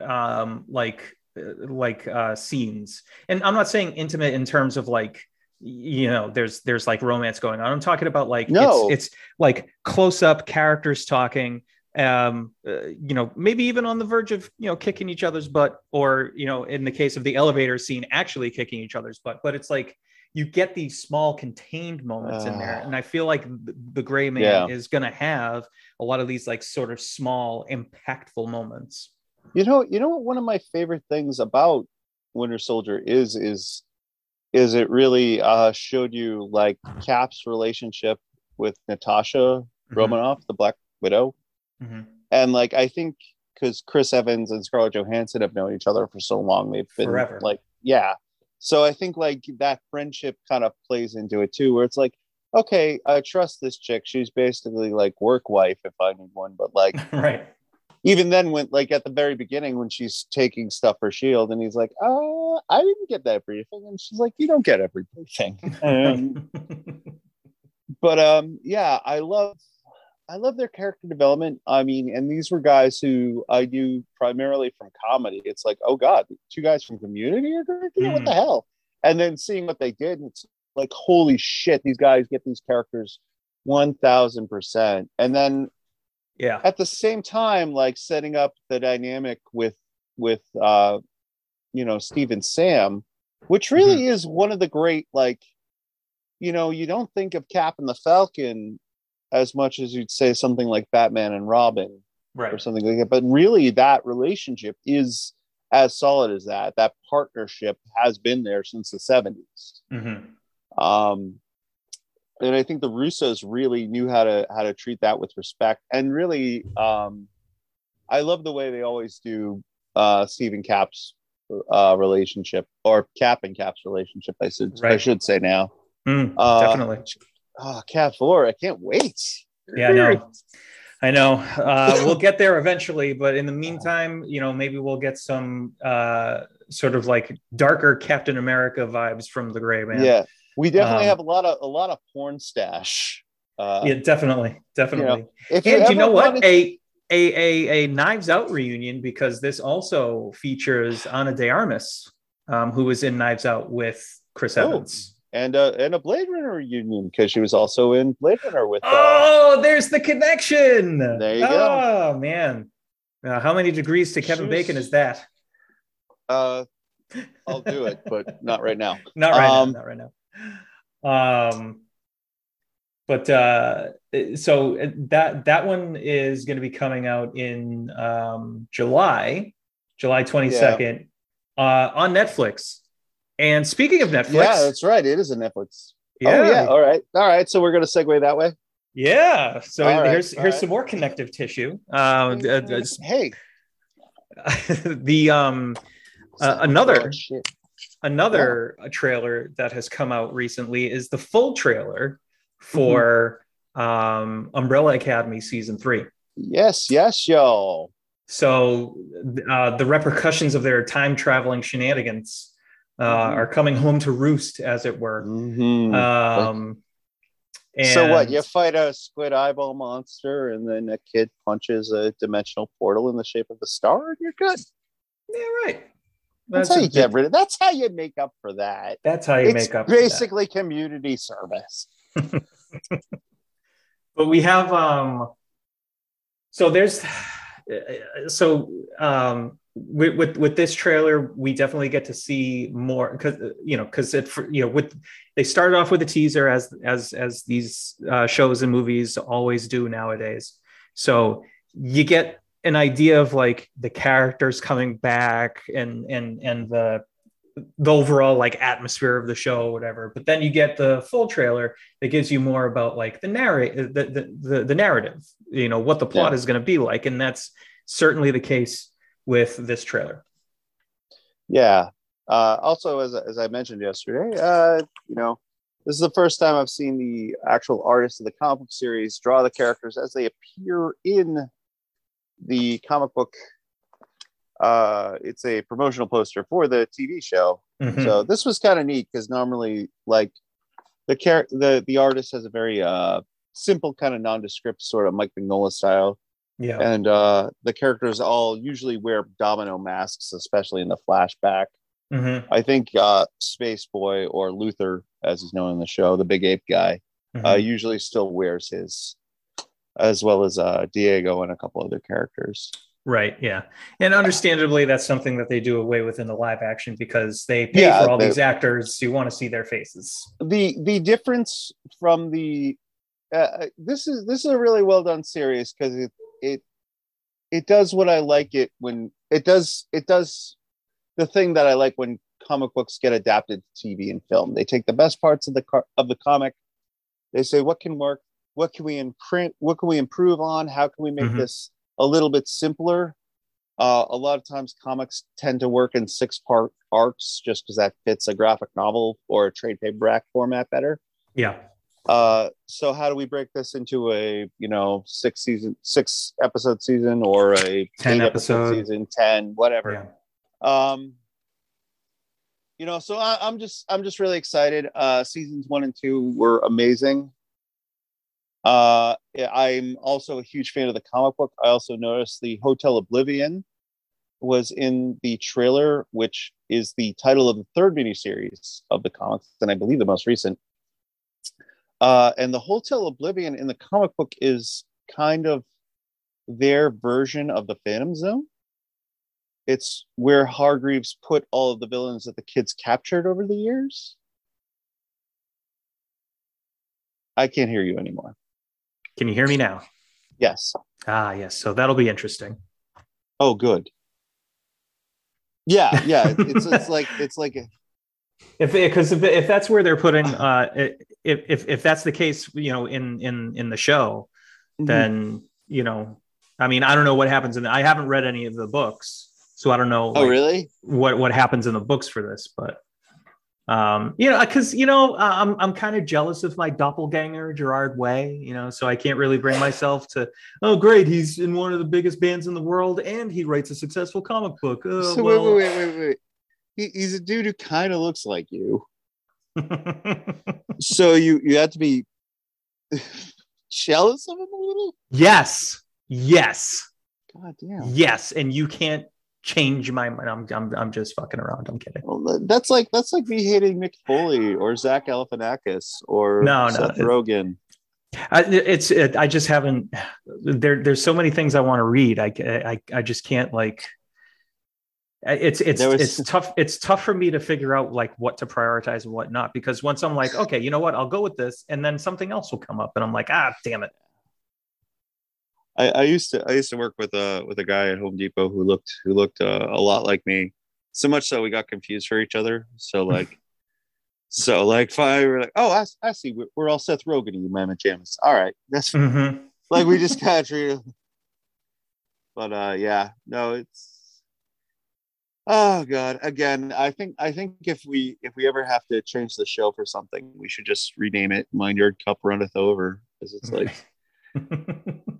um, like like uh, scenes, and I'm not saying intimate in terms of like you know there's there's like romance going on. I'm talking about like no. it's, it's like close up characters talking um uh, you know maybe even on the verge of you know kicking each other's butt or you know in the case of the elevator scene actually kicking each other's butt but it's like you get these small contained moments uh, in there and i feel like the, the gray man yeah. is going to have a lot of these like sort of small impactful moments You know, you know what one of my favorite things about Winter Soldier is is is it really uh showed you like Cap's relationship with Natasha mm-hmm. Romanoff, the Black Widow. Mm-hmm. And like I think because Chris Evans and Scarlett Johansson have known each other for so long, they've been Forever. like, yeah. So I think like that friendship kind of plays into it too, where it's like, okay, I trust this chick. She's basically like work wife if I need one, but like, right. Even then, when like at the very beginning, when she's taking stuff for Shield, and he's like, "Uh, I didn't get that briefing," and she's like, "You don't get every briefing." Um, but um, yeah, I love I love their character development. I mean, and these were guys who I knew primarily from comedy. It's like, oh God, two guys from community are directing mm. What the hmm. hell? And then seeing what they did, it's like, holy shit, these guys get these characters 1000%. And then yeah, at the same time, like setting up the dynamic with with uh you know Steve and Sam, which really mm-hmm. is one of the great like you know, you don't think of Cap and the Falcon as much as you'd say something like Batman and Robin right. or something like that. But really, that relationship is as solid as that. That partnership has been there since the 70s. Mm-hmm. Um, and I think the Russos really knew how to how to treat that with respect. And really, um, I love the way they always do uh, Stephen Cap's uh, relationship or Cap and Cap's relationship. I should right. I should say now. Mm, uh, definitely oh, Cap Four. I can't wait. Yeah, I know. I know. Uh, we'll get there eventually, but in the meantime, you know, maybe we'll get some uh, sort of like darker Captain America vibes from the Gray Man. Yeah, we definitely um, have a lot of a lot of porn stash. Uh, yeah, definitely, definitely. You know, and you know what? A a, a, a Knives Out reunion because this also features Ana de Armas, um, who was in Knives Out with Chris oh. Evans and uh, and a Blade Runner reunion because she was also in Blade Runner with. Uh, oh, there's the connection. There you oh, go. Oh man, uh, how many degrees to Kevin Bacon is that? Uh, I'll do it, but not right now. not right um, now. Not right now. Um, but uh, so that that one is going to be coming out in um, July, July twenty second, yeah. uh, on Netflix. And speaking of Netflix, yeah, that's right. It is a Netflix. Yeah. Oh, yeah. All right. All right. So we're going to segue that way. Yeah. So all here's right. here's right. some more connective tissue. Uh, hey, the um uh, another oh, another yeah. trailer that has come out recently is the full trailer for mm-hmm. um Umbrella Academy season three. Yes. Yes, yo. So uh, the repercussions of their time traveling shenanigans uh, mm-hmm. are coming home to roost, as it were. Mm-hmm. Um, and... So what? You fight a squid eyeball monster, and then a kid punches a dimensional portal in the shape of a star, and you're good. Yeah, right. That's, that's how you get rid of. That's how you make up for that. That's how you it's make up. Basically, community service. but we have um. So there's, so um, with, with, with this trailer we definitely get to see more because you know because it you know with they started off with a teaser as as as these uh, shows and movies always do nowadays so you get an idea of like the characters coming back and and and the the overall like atmosphere of the show whatever but then you get the full trailer that gives you more about like the narrate the, the the, the narrative you know what the plot yeah. is going to be like and that's certainly the case with this trailer. Yeah. Uh, also, as, as I mentioned yesterday, uh, you know, this is the first time I've seen the actual artist of the comic series draw the characters as they appear in the comic book. Uh, it's a promotional poster for the TV show. Mm-hmm. So this was kind of neat because normally, like, the character, the the artist has a very uh, simple kind of nondescript sort of Mike Mignola style yeah. And uh, the characters all usually wear domino masks, especially in the flashback. Mm-hmm. I think uh, Space Boy or Luther, as he's known in the show, the big ape guy, uh, mm-hmm. uh, usually still wears his, as well as uh, Diego and a couple other characters. Right. Yeah. And understandably, that's something that they do away with in the live action because they pay yeah, for all they, these actors. You want to see their faces. The the difference from the uh, this is this is a really well done series because it it it does what I like it when it does it does the thing that I like when comic books get adapted to TV and film. They take the best parts of the car, of the comic. They say what can work, what can we imprint, what can we improve on, how can we make mm-hmm. this a little bit simpler. Uh, a lot of times comics tend to work in six part arcs just because that fits a graphic novel or a trade paperback format better. Yeah. Uh, so how do we break this into a you know six season, six episode season, or a ten episode season, ten, whatever. Yeah. Um, you know, so I, am just I'm just really excited. Uh, seasons one and two were amazing. Uh, I'm also a huge fan of the comic book. I also noticed the Hotel Oblivion was in the trailer, which is the title of the third miniseries of the comics, and I believe the most recent. Uh, and the Hotel Oblivion in the comic book is kind of their version of the Phantom Zone. It's where Hargreaves put all of the villains that the kids captured over the years. I can't hear you anymore. Can you hear me now? Yes. Ah, yes. So that'll be interesting. Oh, good. Yeah, yeah. it's it's like it's like a, if because if, if that's where they're putting uh if if if that's the case you know in in in the show mm-hmm. then you know i mean i don't know what happens in the, i haven't read any of the books so i don't know oh like, really what what happens in the books for this but um you know because you know i'm i'm kind of jealous of my doppelganger gerard way you know so i can't really bring myself to oh great he's in one of the biggest bands in the world and he writes a successful comic book oh, so well, wait, wait wait wait wait he, he's a dude who kind of looks like you. so you you have to be jealous of him a little. Yes. Yes. God damn. Yes, and you can't change my mind. I'm, I'm, I'm just fucking around. I'm kidding. Well, that's like that's like me hating Mick Foley or Zach Galifianakis or no, Seth no, Rogen. I, it's it, I just haven't. There, there's so many things I want to read. I, I, I just can't like it's it's was... it's tough it's tough for me to figure out like what to prioritize and what not because once i'm like okay you know what i'll go with this and then something else will come up and i'm like ah damn it i, I used to i used to work with a with a guy at home depot who looked who looked uh, a lot like me so much so we got confused for each other. So like so like fine we are like oh i, I see. We're, we're all seth rogen you mammoth jamis all right. That's mm-hmm. like we just kind of treated but uh yeah no it's Oh god, again, I think I think if we if we ever have to change the show for something, we should just rename it Mind Your Cup Runneth Over because it's like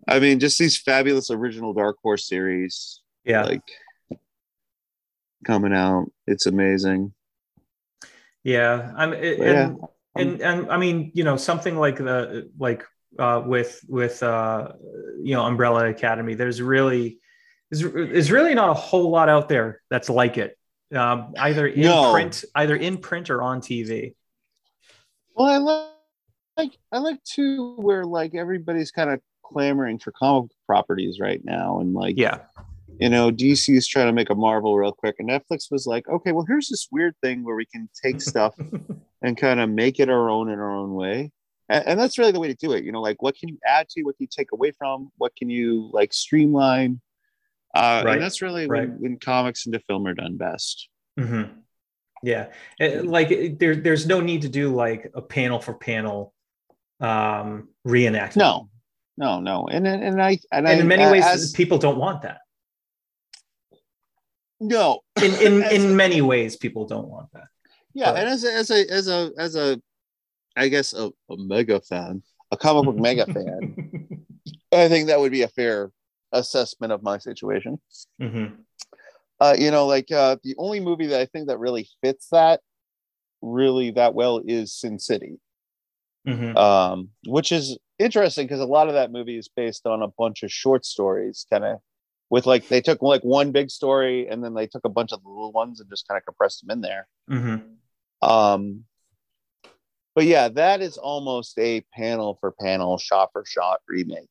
I mean, just these fabulous original Dark Horse series. Yeah. Like coming out. It's amazing. Yeah. I'm it, and, yeah. and and I mean, you know, something like the like uh with with uh you know Umbrella Academy, there's really is, is really not a whole lot out there that's like it, um, either in no. print, either in print or on TV. Well, I like, like I like too where like everybody's kind of clamoring for comic properties right now, and like yeah, you know, DC is trying to make a Marvel real quick, and Netflix was like, okay, well, here's this weird thing where we can take stuff and kind of make it our own in our own way. And, and, that's really the way to do it. You know, like what can you add to, what can you take away from, what can you like streamline, uh, right. And that's really right. when, when, comics into film are done best. Mm-hmm. Yeah, it, like it, there, there's no need to do like a panel for panel um, reenactment. No, no, no, and and I and, and I, in many ways, as, people don't want that. No, in in in many ways, people don't want that. Yeah, but, and as a, as a as a as a, I guess a, a mega fan, a comic book mega fan, I think that would be a fair assessment of my situation. Mm-hmm. Uh, you know, like uh, the only movie that I think that really fits that really that well is Sin City, mm-hmm. um, which is interesting because a lot of that movie is based on a bunch of short stories, kind of with like they took like one big story and then they took a bunch of the little ones and just kind of compressed them in there. Mm-hmm. Um, but yeah, that is almost a panel for panel, shot for shot remake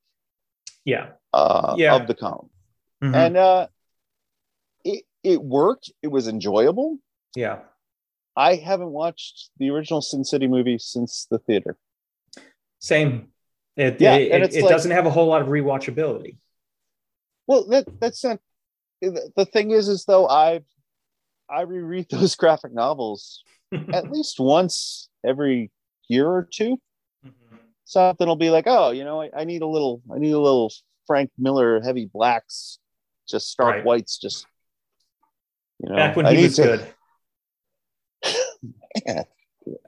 yeah, uh, yeah. of the column, mm-hmm. and uh, it it worked. It was enjoyable. Yeah, I haven't watched the original Sin City movie since the theater. Same. It, yeah, it, it, it like, doesn't have a whole lot of rewatchability. Well, that that's not the thing is is though I've I reread those graphic novels at least once every year or 2 mm-hmm. Something will be like, oh, you know, I, I, need a little, I need a little Frank Miller heavy blacks, just stark right. whites, just you know. Back when he I was to... good. Man.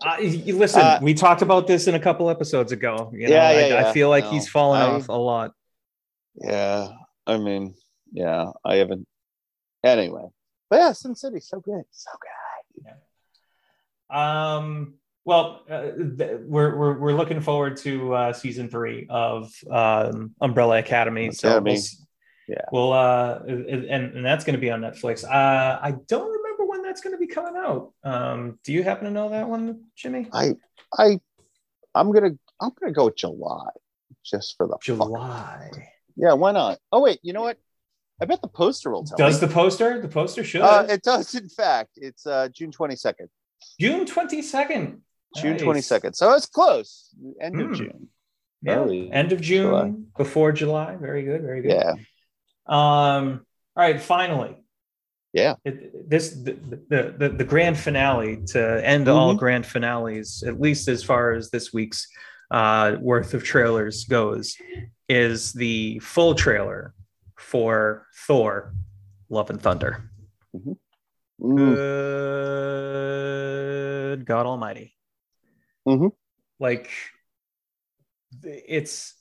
Uh, listen, uh, we talked about this in a couple episodes ago. You know, yeah, yeah, I, yeah. I feel like no, he's fallen I, off a lot. Yeah, I mean, yeah, I haven't. Anyway, but yeah, Sin City, so good, so good. Yeah. Um. Well, uh, th- we're, we're we're looking forward to uh, season three of um, Umbrella Academy. Academy. So we'll, yeah, well, uh, and and that's going to be on Netflix. Uh, I don't that's going to be coming out. Um, do you happen to know that one, Jimmy? I I I'm gonna I'm gonna go July just for the July. Fuck. Yeah, why not? Oh wait, you know what? I bet the poster will tell. Does me. the poster? The poster should. Uh, it does, in fact. It's uh, June twenty second. June twenty second. June twenty second. So it's close. End mm. of hmm. June. Yeah. Early End of June July. before July. Very good. Very good. Yeah. Um. All right. Finally. Yeah. It, this the, the, the the grand finale to end mm-hmm. all grand finales, at least as far as this week's uh, worth of trailers goes, is the full trailer for Thor: Love and Thunder. Mm-hmm. Good God Almighty! Mm-hmm. Like it's.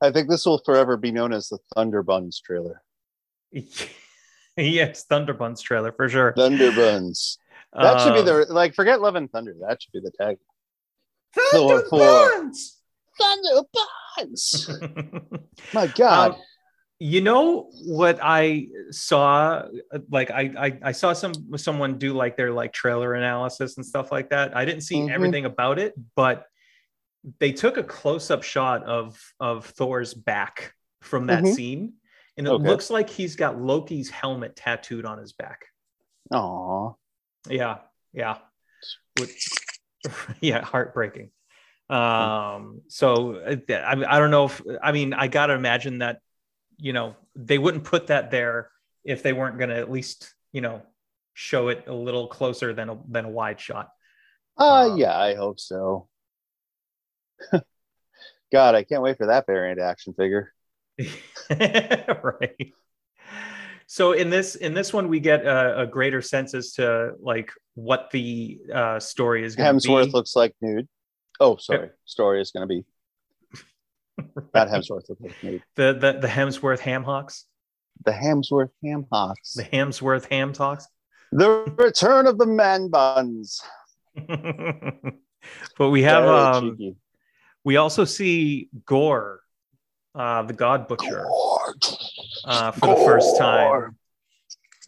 I think this will forever be known as the Thunderbuns trailer. yes, Thunderbuns trailer for sure. Thunderbuns. That should be the like. Forget Love and Thunder. That should be the tag. Thunderbuns. Thunderbuns. My God. Um, you know what I saw? Like I, I, I saw some someone do like their like trailer analysis and stuff like that. I didn't see mm-hmm. everything about it, but they took a close up shot of of Thor's back from that mm-hmm. scene, and it okay. looks like he's got Loki's helmet tattooed on his back. Oh, yeah, yeah, yeah, heartbreaking. Um, so uh, I, I don't know if I mean I gotta imagine that you know they wouldn't put that there if they weren't gonna at least you know show it a little closer than a than a wide shot. Uh um, yeah, I hope so. God, I can't wait for that variant action figure. right. So in this in this one, we get a, a greater sense as to like what the uh, story is. Hemsworth be. Hemsworth looks like nude. Oh, sorry. Story is going to be that Hemsworth looks like nude. The the the Hemsworth ham hawks. The Hemsworth ham hawks. The Hemsworth ham talks. The return of the man buns. but we have um, we also see Gorr, uh, the God Butcher, uh, for Gorr. the first time.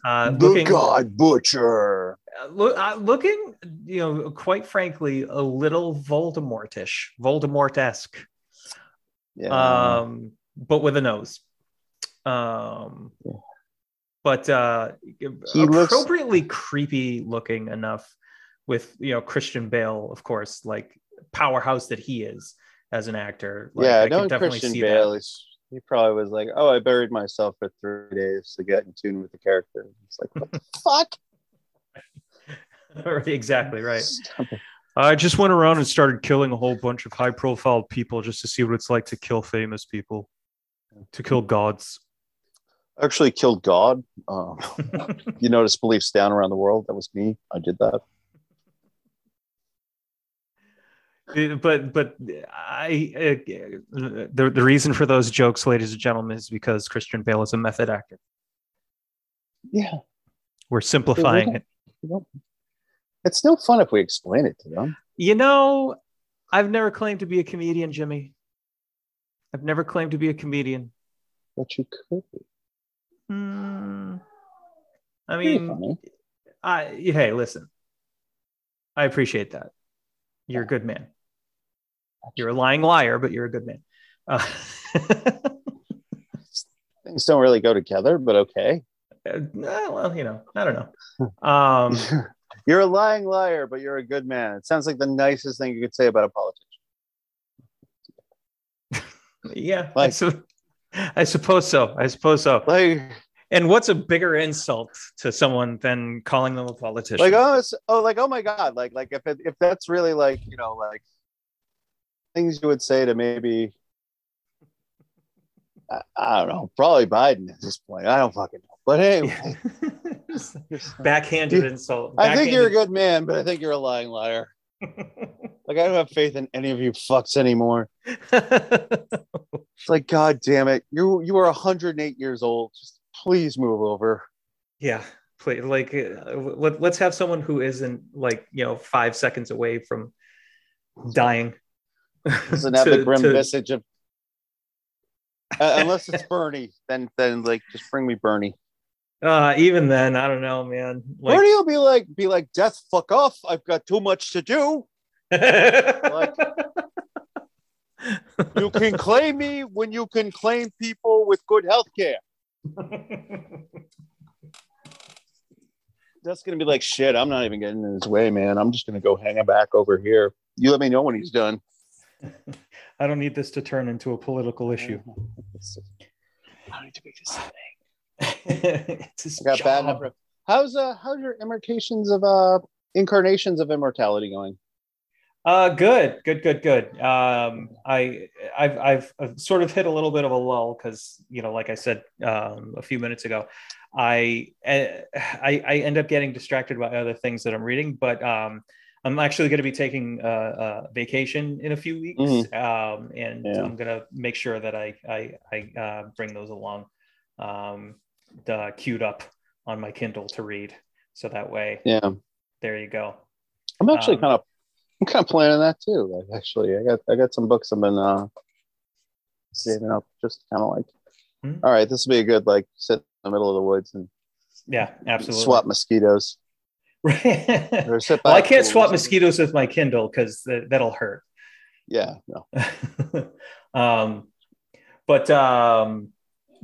Uh, the looking, God Butcher. Uh, look, uh, looking, you know, quite frankly, a little Voldemortish, Voldemort-esque. Yeah. Um, but with a nose. Um, but uh, appropriately looks... creepy looking enough with you know Christian Bale, of course, like powerhouse that he is as an actor. Like, yeah, I knowing Christian Bale, is, he probably was like, "Oh, I buried myself for three days to get in tune with the character." It's like, what the fuck? exactly right. I just went around and started killing a whole bunch of high-profile people just to see what it's like to kill famous people, to kill gods. actually killed God. Um, you notice beliefs down around the world. That was me. I did that. But but I uh, the the reason for those jokes, ladies and gentlemen, is because Christian Bale is a method actor. Yeah, we're simplifying it. It's still fun if we explain it to them. You know, I've never claimed to be a comedian, Jimmy. I've never claimed to be a comedian. But you could be. Mm, I mean, I hey, listen. I appreciate that. You're a good man. You're a lying liar, but you're a good man. Uh, Things don't really go together, but okay. Uh, well, you know, I don't know. Um, you're a lying liar, but you're a good man. It sounds like the nicest thing you could say about a politician. Yeah, like, I, su- I suppose so. I suppose so. Like, and what's a bigger insult to someone than calling them a politician? Like, oh, oh, like, oh my god, like, like if it, if that's really like, you know, like things you would say to maybe, I, I don't know, probably Biden at this point. I don't fucking know, but anyway, backhanded insult. Backhanded. I think you're a good man, but I think you're a lying liar. like I don't have faith in any of you fucks anymore. it's like, God damn it. You you are 108 years old. Just please move over. Yeah. Please, like uh, let, let's have someone who isn't like you know five seconds away from dying doesn't have to, the grim to... visage of uh, unless it's bernie then then like just bring me bernie uh, even then, I don't know, man. Like, Bernie will be like, be like, death, fuck off. I've got too much to do. like, you can claim me when you can claim people with good health care. That's gonna be like shit. I'm not even getting in his way, man. I'm just gonna go hang back over here. You let me know when he's done. I don't need this to turn into a political issue. I don't need to be this thing. it's got job. bad enough. How's uh how's your immercations of uh incarnations of immortality going? Uh, good, good, good, good. Um, I, I've, I've, I've sort of hit a little bit of a lull because, you know, like I said um, a few minutes ago, I, eh, I, I end up getting distracted by other things that I'm reading. But um, I'm actually going to be taking a, a, vacation in a few weeks, mm-hmm. um, and yeah. I'm going to make sure that I, I, I uh, bring those along um, the, queued up on my Kindle to read. So that way, yeah, there you go. I'm actually um, kind of, I'm kind of planning that too. Like actually, I got, I got some books I've been uh, saving up, just kind of like, mm-hmm. all right, this will be a good like sit in the middle of the woods and yeah, absolutely swap mosquitoes. Right. well, I can't swap mosquitoes with my Kindle because th- that'll hurt. Yeah. No. um, but um,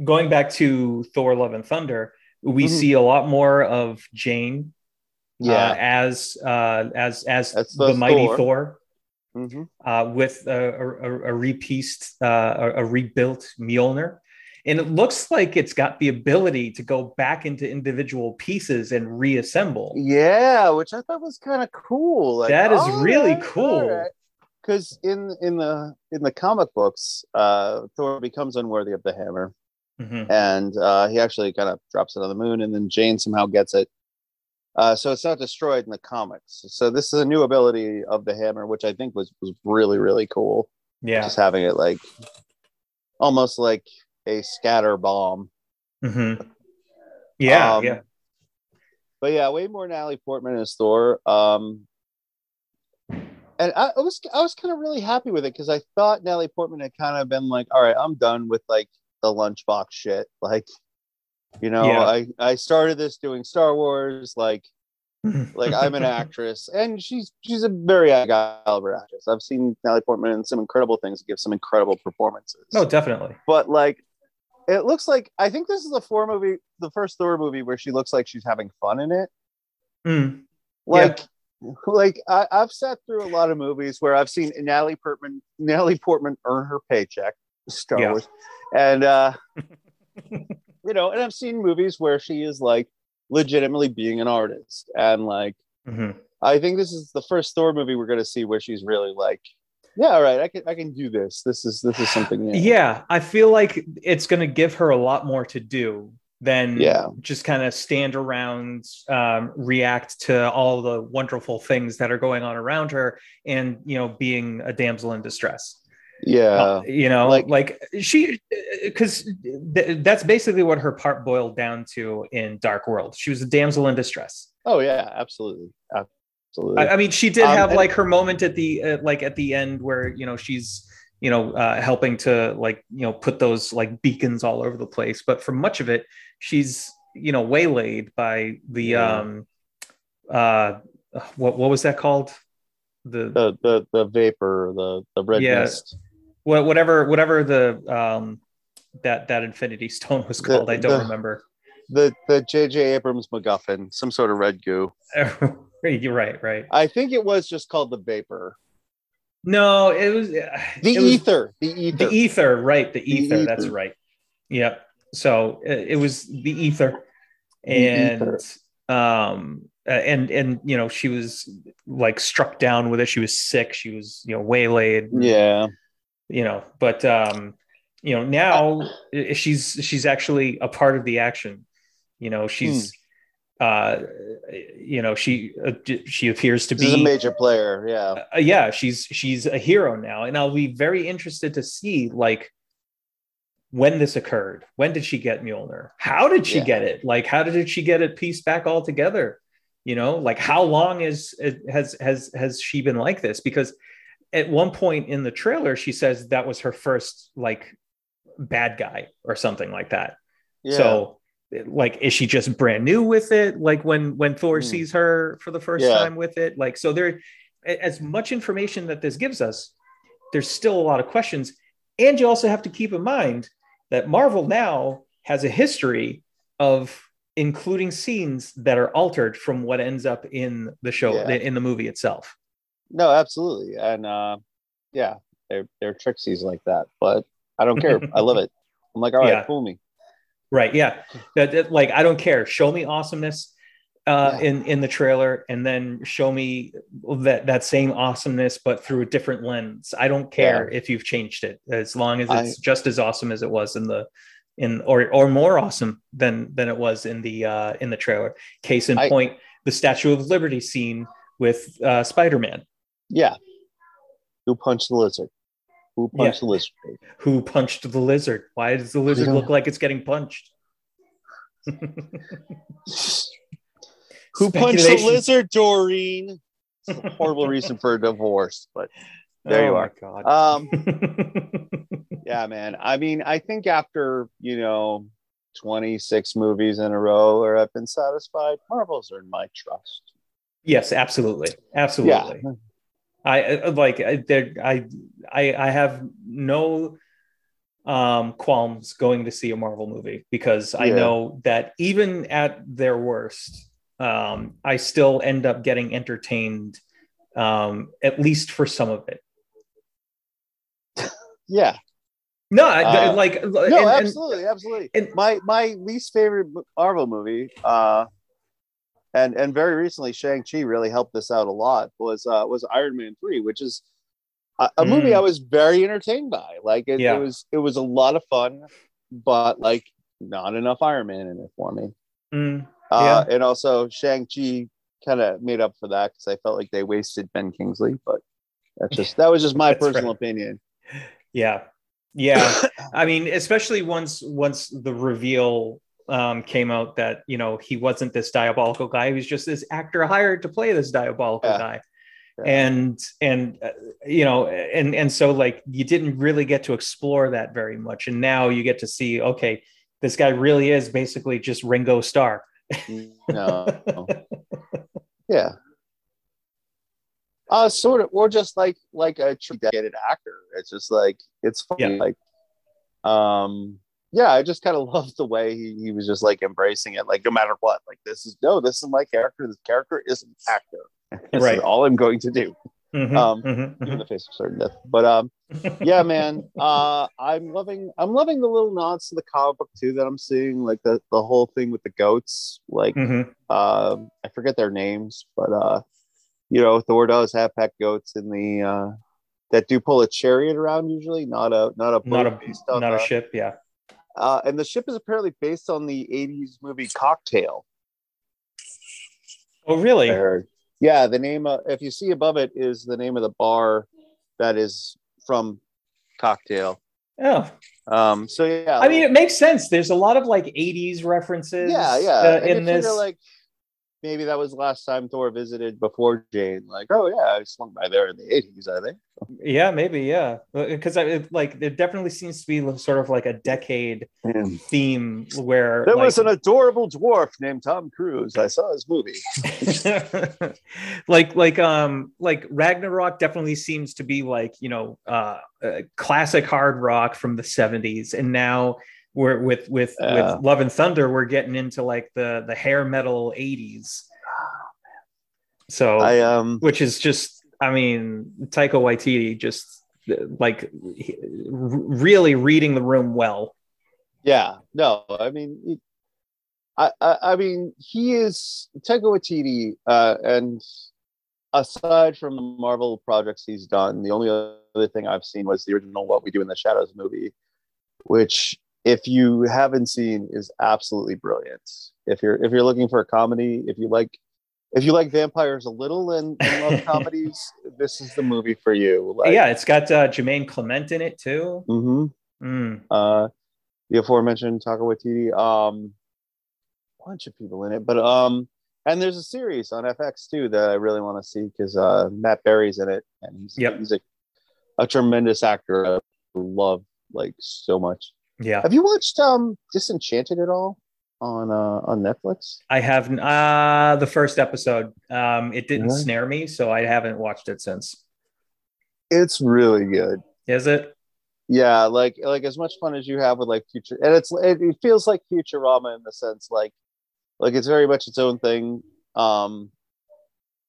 going back to Thor: Love and Thunder, we mm-hmm. see a lot more of Jane. Uh, yeah, uh, as uh, as as That's the, the mighty Thor, Thor mm-hmm. uh, with a, a, a repieced, uh, a, a rebuilt Mjolnir. And it looks like it's got the ability to go back into individual pieces and reassemble. Yeah, which I thought was kind of cool. Like, that is oh, really cool. Because in in the in the comic books, uh, Thor becomes unworthy of the hammer, Mm-hmm. And uh, he actually kind of drops it on the moon, and then Jane somehow gets it. Uh, so it's not destroyed in the comics. So this is a new ability of the hammer, which I think was was really really cool. Yeah, just having it like almost like a scatter bomb. Mm-hmm. Yeah, um, yeah. But yeah, way more Natalie Portman as Thor. Um, and I, I was I was kind of really happy with it because I thought Natalie Portman had kind of been like, all right, I'm done with like the lunchbox shit. Like, you know, yeah. I I started this doing Star Wars. Like, like I'm an actress, and she's she's a very caliber actress. I've seen Natalie Portman in some incredible things, give some incredible performances. Oh, definitely. But like, it looks like I think this is the Thor movie, the first Thor movie where she looks like she's having fun in it. Mm. Like. Yeah. Like I, I've sat through a lot of movies where I've seen Natalie Portman, Natalie Portman earn her paycheck, Star yeah. Wars, and uh, you know, and I've seen movies where she is like legitimately being an artist, and like mm-hmm. I think this is the first Thor movie we're going to see where she's really like, yeah, all right, I can I can do this. This is this is something. New. Yeah, I feel like it's going to give her a lot more to do than yeah. just kind of stand around, um, react to all the wonderful things that are going on around her, and you know, being a damsel in distress yeah uh, you know like like she because th- that's basically what her part boiled down to in dark world she was a damsel in distress oh yeah absolutely absolutely i, I mean she did um, have like her moment at the uh, like at the end where you know she's you know uh, helping to like you know put those like beacons all over the place but for much of it she's you know waylaid by the yeah. um uh what what was that called the the the, the vapor the the red yeah, mist whatever whatever the um that that Infinity Stone was called. The, I don't the, remember. The the J.J. Abrams MacGuffin, some sort of red goo. You're right, right. I think it was just called the Vapor. No, it was the it ether. Was, the ether. The ether, right? The ether. The ether. That's right. Yep. So uh, it was the ether, and the ether. um, uh, and and you know she was like struck down with it. She was sick. She was you know waylaid. Yeah. You know, but um, you know now uh, she's she's actually a part of the action. You know, she's. Hmm uh you know she uh, she appears to she's be a major player yeah. Uh, yeah she's she's a hero now and i'll be very interested to see like when this occurred. When did she get mjolnir? How did she yeah. get it? Like how did she get it pieced back all together you know like how long is has has has she been like this? Because at one point in the trailer she says that was her first like bad guy or something like that. Yeah. so like is she just brand new with it like when when thor mm. sees her for the first yeah. time with it like so there as much information that this gives us there's still a lot of questions and you also have to keep in mind that marvel now has a history of including scenes that are altered from what ends up in the show yeah. in the movie itself no absolutely and uh yeah they're they're trixies like that but i don't care i love it i'm like all right yeah. fool me Right. Yeah. That, that, like I don't care. Show me awesomeness uh, yeah. in in the trailer, and then show me that that same awesomeness, but through a different lens. I don't care yeah. if you've changed it, as long as it's I, just as awesome as it was in the in or or more awesome than than it was in the uh, in the trailer. Case in I, point, the Statue of Liberty scene with uh, Spider Man. Yeah. Who punched the lizard? Who punched yeah. the lizard? Who punched the lizard? Why does the lizard look like it's getting punched? Who punched the lizard, Doreen? It's a horrible reason for a divorce, but there oh you are. God. Um, yeah, man. I mean, I think after you know 26 movies in a row where I've been satisfied, Marvels are in my trust. Yes, absolutely, absolutely. Yeah. I like I, I I I have no um qualms going to see a Marvel movie because yeah. I know that even at their worst, um, I still end up getting entertained, um, at least for some of it. yeah. No, uh, like no, and, absolutely, absolutely. And, my my least favorite Marvel movie, uh, and and very recently Shang Chi really helped this out a lot. Was uh, was Iron Man three, which is a, a mm. movie I was very entertained by. Like it, yeah. it, was it was a lot of fun, but like not enough Iron Man in it for me. Mm. Uh, and also Shang Chi kind of made up for that because I felt like they wasted Ben Kingsley. But that's just that was just my personal right. opinion. Yeah, yeah. I mean, especially once once the reveal um, came out that you know he wasn't this diabolical guy. He was just this actor hired to play this diabolical yeah. guy. Yeah. And and uh, you know and and so like you didn't really get to explore that very much, and now you get to see okay, this guy really is basically just Ringo Starr. no. yeah. Uh, sort of, or just like like a dedicated actor. It's just like it's funny. Yeah. Like, um, yeah, I just kind of love the way he, he was just like embracing it. Like no matter what, like this is no, this is my character. This character is an actor. This right. all I'm going to do. Mm-hmm, um, mm-hmm, in mm-hmm. the face of certain death. But um, yeah, man, uh, I'm loving I'm loving the little nods to the comic book too that I'm seeing, like the the whole thing with the goats. Like, mm-hmm. uh, I forget their names, but uh, you know, Thor does have pet goats in the uh, that do pull a chariot around usually, not a not a not a not a ship, yeah. Uh, and the ship is apparently based on the 80s movie Cocktail. Oh, really? Yeah, the name, uh, if you see above it, is the name of the bar that is from Cocktail. Oh. Um, so yeah, I mean, it makes sense. There's a lot of like 80s references. Yeah, yeah. Uh, in this, like maybe that was the last time Thor visited before Jane. Like, oh yeah, I swung by there in the eighties. I think. Yeah, maybe. Yeah, because I like it definitely seems to be sort of like a decade mm. theme where there like, was an adorable dwarf named Tom Cruise. I saw his movie. like like um like Ragnarok definitely seems to be like you know uh, classic hard rock from the seventies, and now we're with with uh, with Love and Thunder, we're getting into like the the hair metal 80s. So I um which is just I mean, Taika Waititi just like really reading the room well. Yeah, no, I mean, I, I, I mean, he is Taika Waititi, uh, and aside from the Marvel projects he's done, the only other thing I've seen was the original What We Do in the Shadows movie, which, if you haven't seen, is absolutely brilliant. If you're if you're looking for a comedy, if you like if you like vampires a little and, and love comedies, this is the movie for you. Like, yeah, it's got uh, Jermaine Clement in it too. Mm-hmm. Mm. Uh, the aforementioned Taika Waititi. Um, bunch of people in it, but um, and there's a series on FX too that I really want to see because uh, Matt Berry's in it, and he's, yep. he's a, a tremendous actor. I love like so much. Yeah. Have you watched um Disenchanted at all? on uh, on Netflix? I haven't uh the first episode. Um it didn't snare me, so I haven't watched it since. It's really good. Is it? Yeah, like like as much fun as you have with like future and it's it, it feels like Futurama in the sense like like it's very much its own thing. Um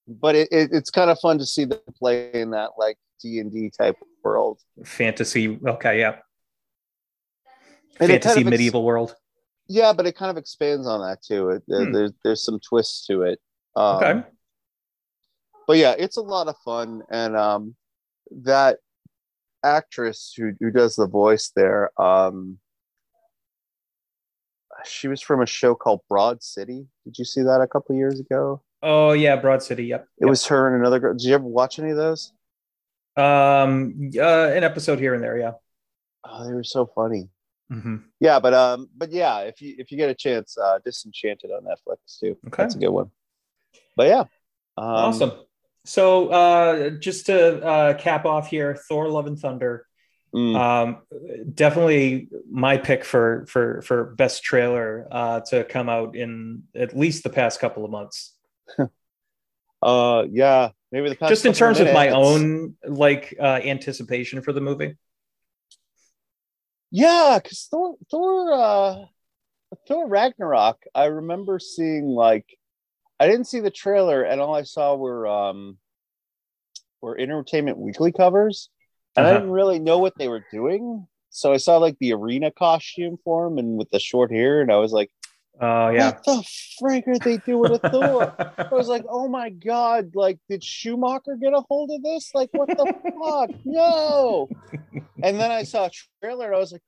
but it, it it's kind of fun to see them play in that like D and D type world. Fantasy, okay, yeah. And Fantasy kind of medieval world yeah, but it kind of expands on that too. It, hmm. There's there's some twists to it. Um, okay. But yeah, it's a lot of fun, and um, that actress who who does the voice there, um, she was from a show called Broad City. Did you see that a couple years ago? Oh yeah, Broad City. Yep. It yep. was her and another girl. Did you ever watch any of those? Um, uh, an episode here and there. Yeah. Oh, they were so funny. Mm-hmm. Yeah, but um, but yeah, if you if you get a chance, uh, Disenchanted on Netflix too. Okay, that's a good one. But yeah, um, awesome. So uh, just to uh, cap off here, Thor: Love and Thunder. Mm. Um, definitely my pick for for for best trailer uh, to come out in at least the past couple of months. uh, yeah, maybe the just in terms of, of my own like uh, anticipation for the movie. Yeah, because Thor, Thor, uh, Thor Ragnarok. I remember seeing like, I didn't see the trailer, and all I saw were um, were Entertainment Weekly covers, and uh-huh. I didn't really know what they were doing. So I saw like the arena costume for him, and with the short hair, and I was like, Oh yeah. What the freak are they doing with a Thor? I was like, oh my god! Like, did Schumacher get a hold of this? Like, what the fuck? No. And then I saw a trailer. And I was like,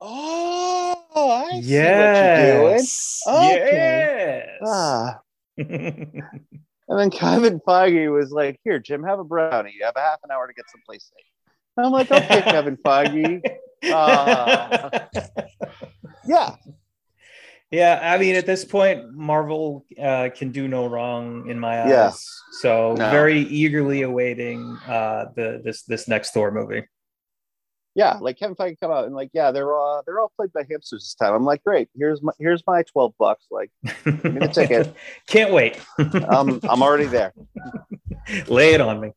oh, I see what you're doing. Okay. Yes. Ah. and then Kevin Feige was like, here, Jim, have a brownie. You have a half an hour to get someplace safe. I'm like, okay, Kevin Feige. Uh, yeah, yeah, I mean, at this point, Marvel uh, can do no wrong in my eyes. Yeah. So no. very eagerly awaiting uh, the this this next Thor movie. Yeah, like Kevin Feige come out and like, yeah, they're all they're all played by hamsters this time. I'm like, great. Here's my here's my twelve bucks. Like, give me the ticket. Can't wait. um, I'm already there. Lay it on me.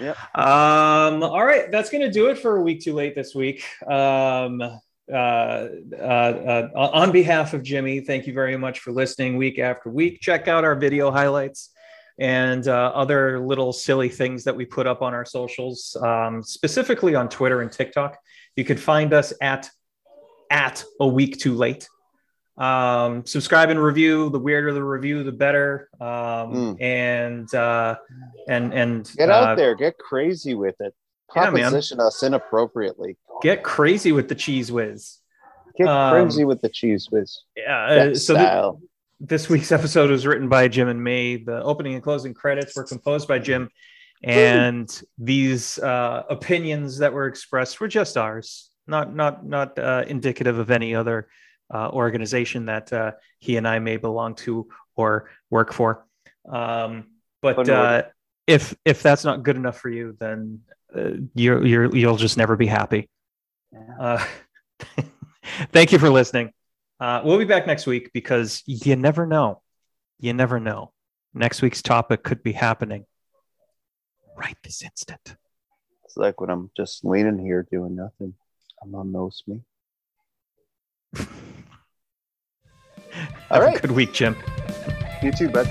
Yeah. Um. All right, that's gonna do it for a week too late this week. Um uh, uh, uh, on behalf of Jimmy, thank you very much for listening week after week. Check out our video highlights and uh, other little silly things that we put up on our socials, um, specifically on Twitter and TikTok. You can find us at at a week too late. Um, subscribe and review. The weirder the review, the better. Um, mm. And uh, and and get out uh, there, get crazy with it. Proposition yeah, us inappropriately. Get crazy with the Cheez Whiz. Get um, crazy with the Cheez Whiz. Yeah. Uh, so th- this week's episode was written by Jim and May. The opening and closing credits were composed by Jim, and these uh, opinions that were expressed were just ours, not not not uh, indicative of any other uh, organization that uh, he and I may belong to or work for. Um, but uh, if if that's not good enough for you, then uh, you're you're you'll just never be happy. Uh, thank you for listening. Uh, we'll be back next week because you never know. You never know. Next week's topic could be happening right this instant. It's like when I'm just leaning here doing nothing. I'm on nose me. All right. Good week, Jim. You too, bud.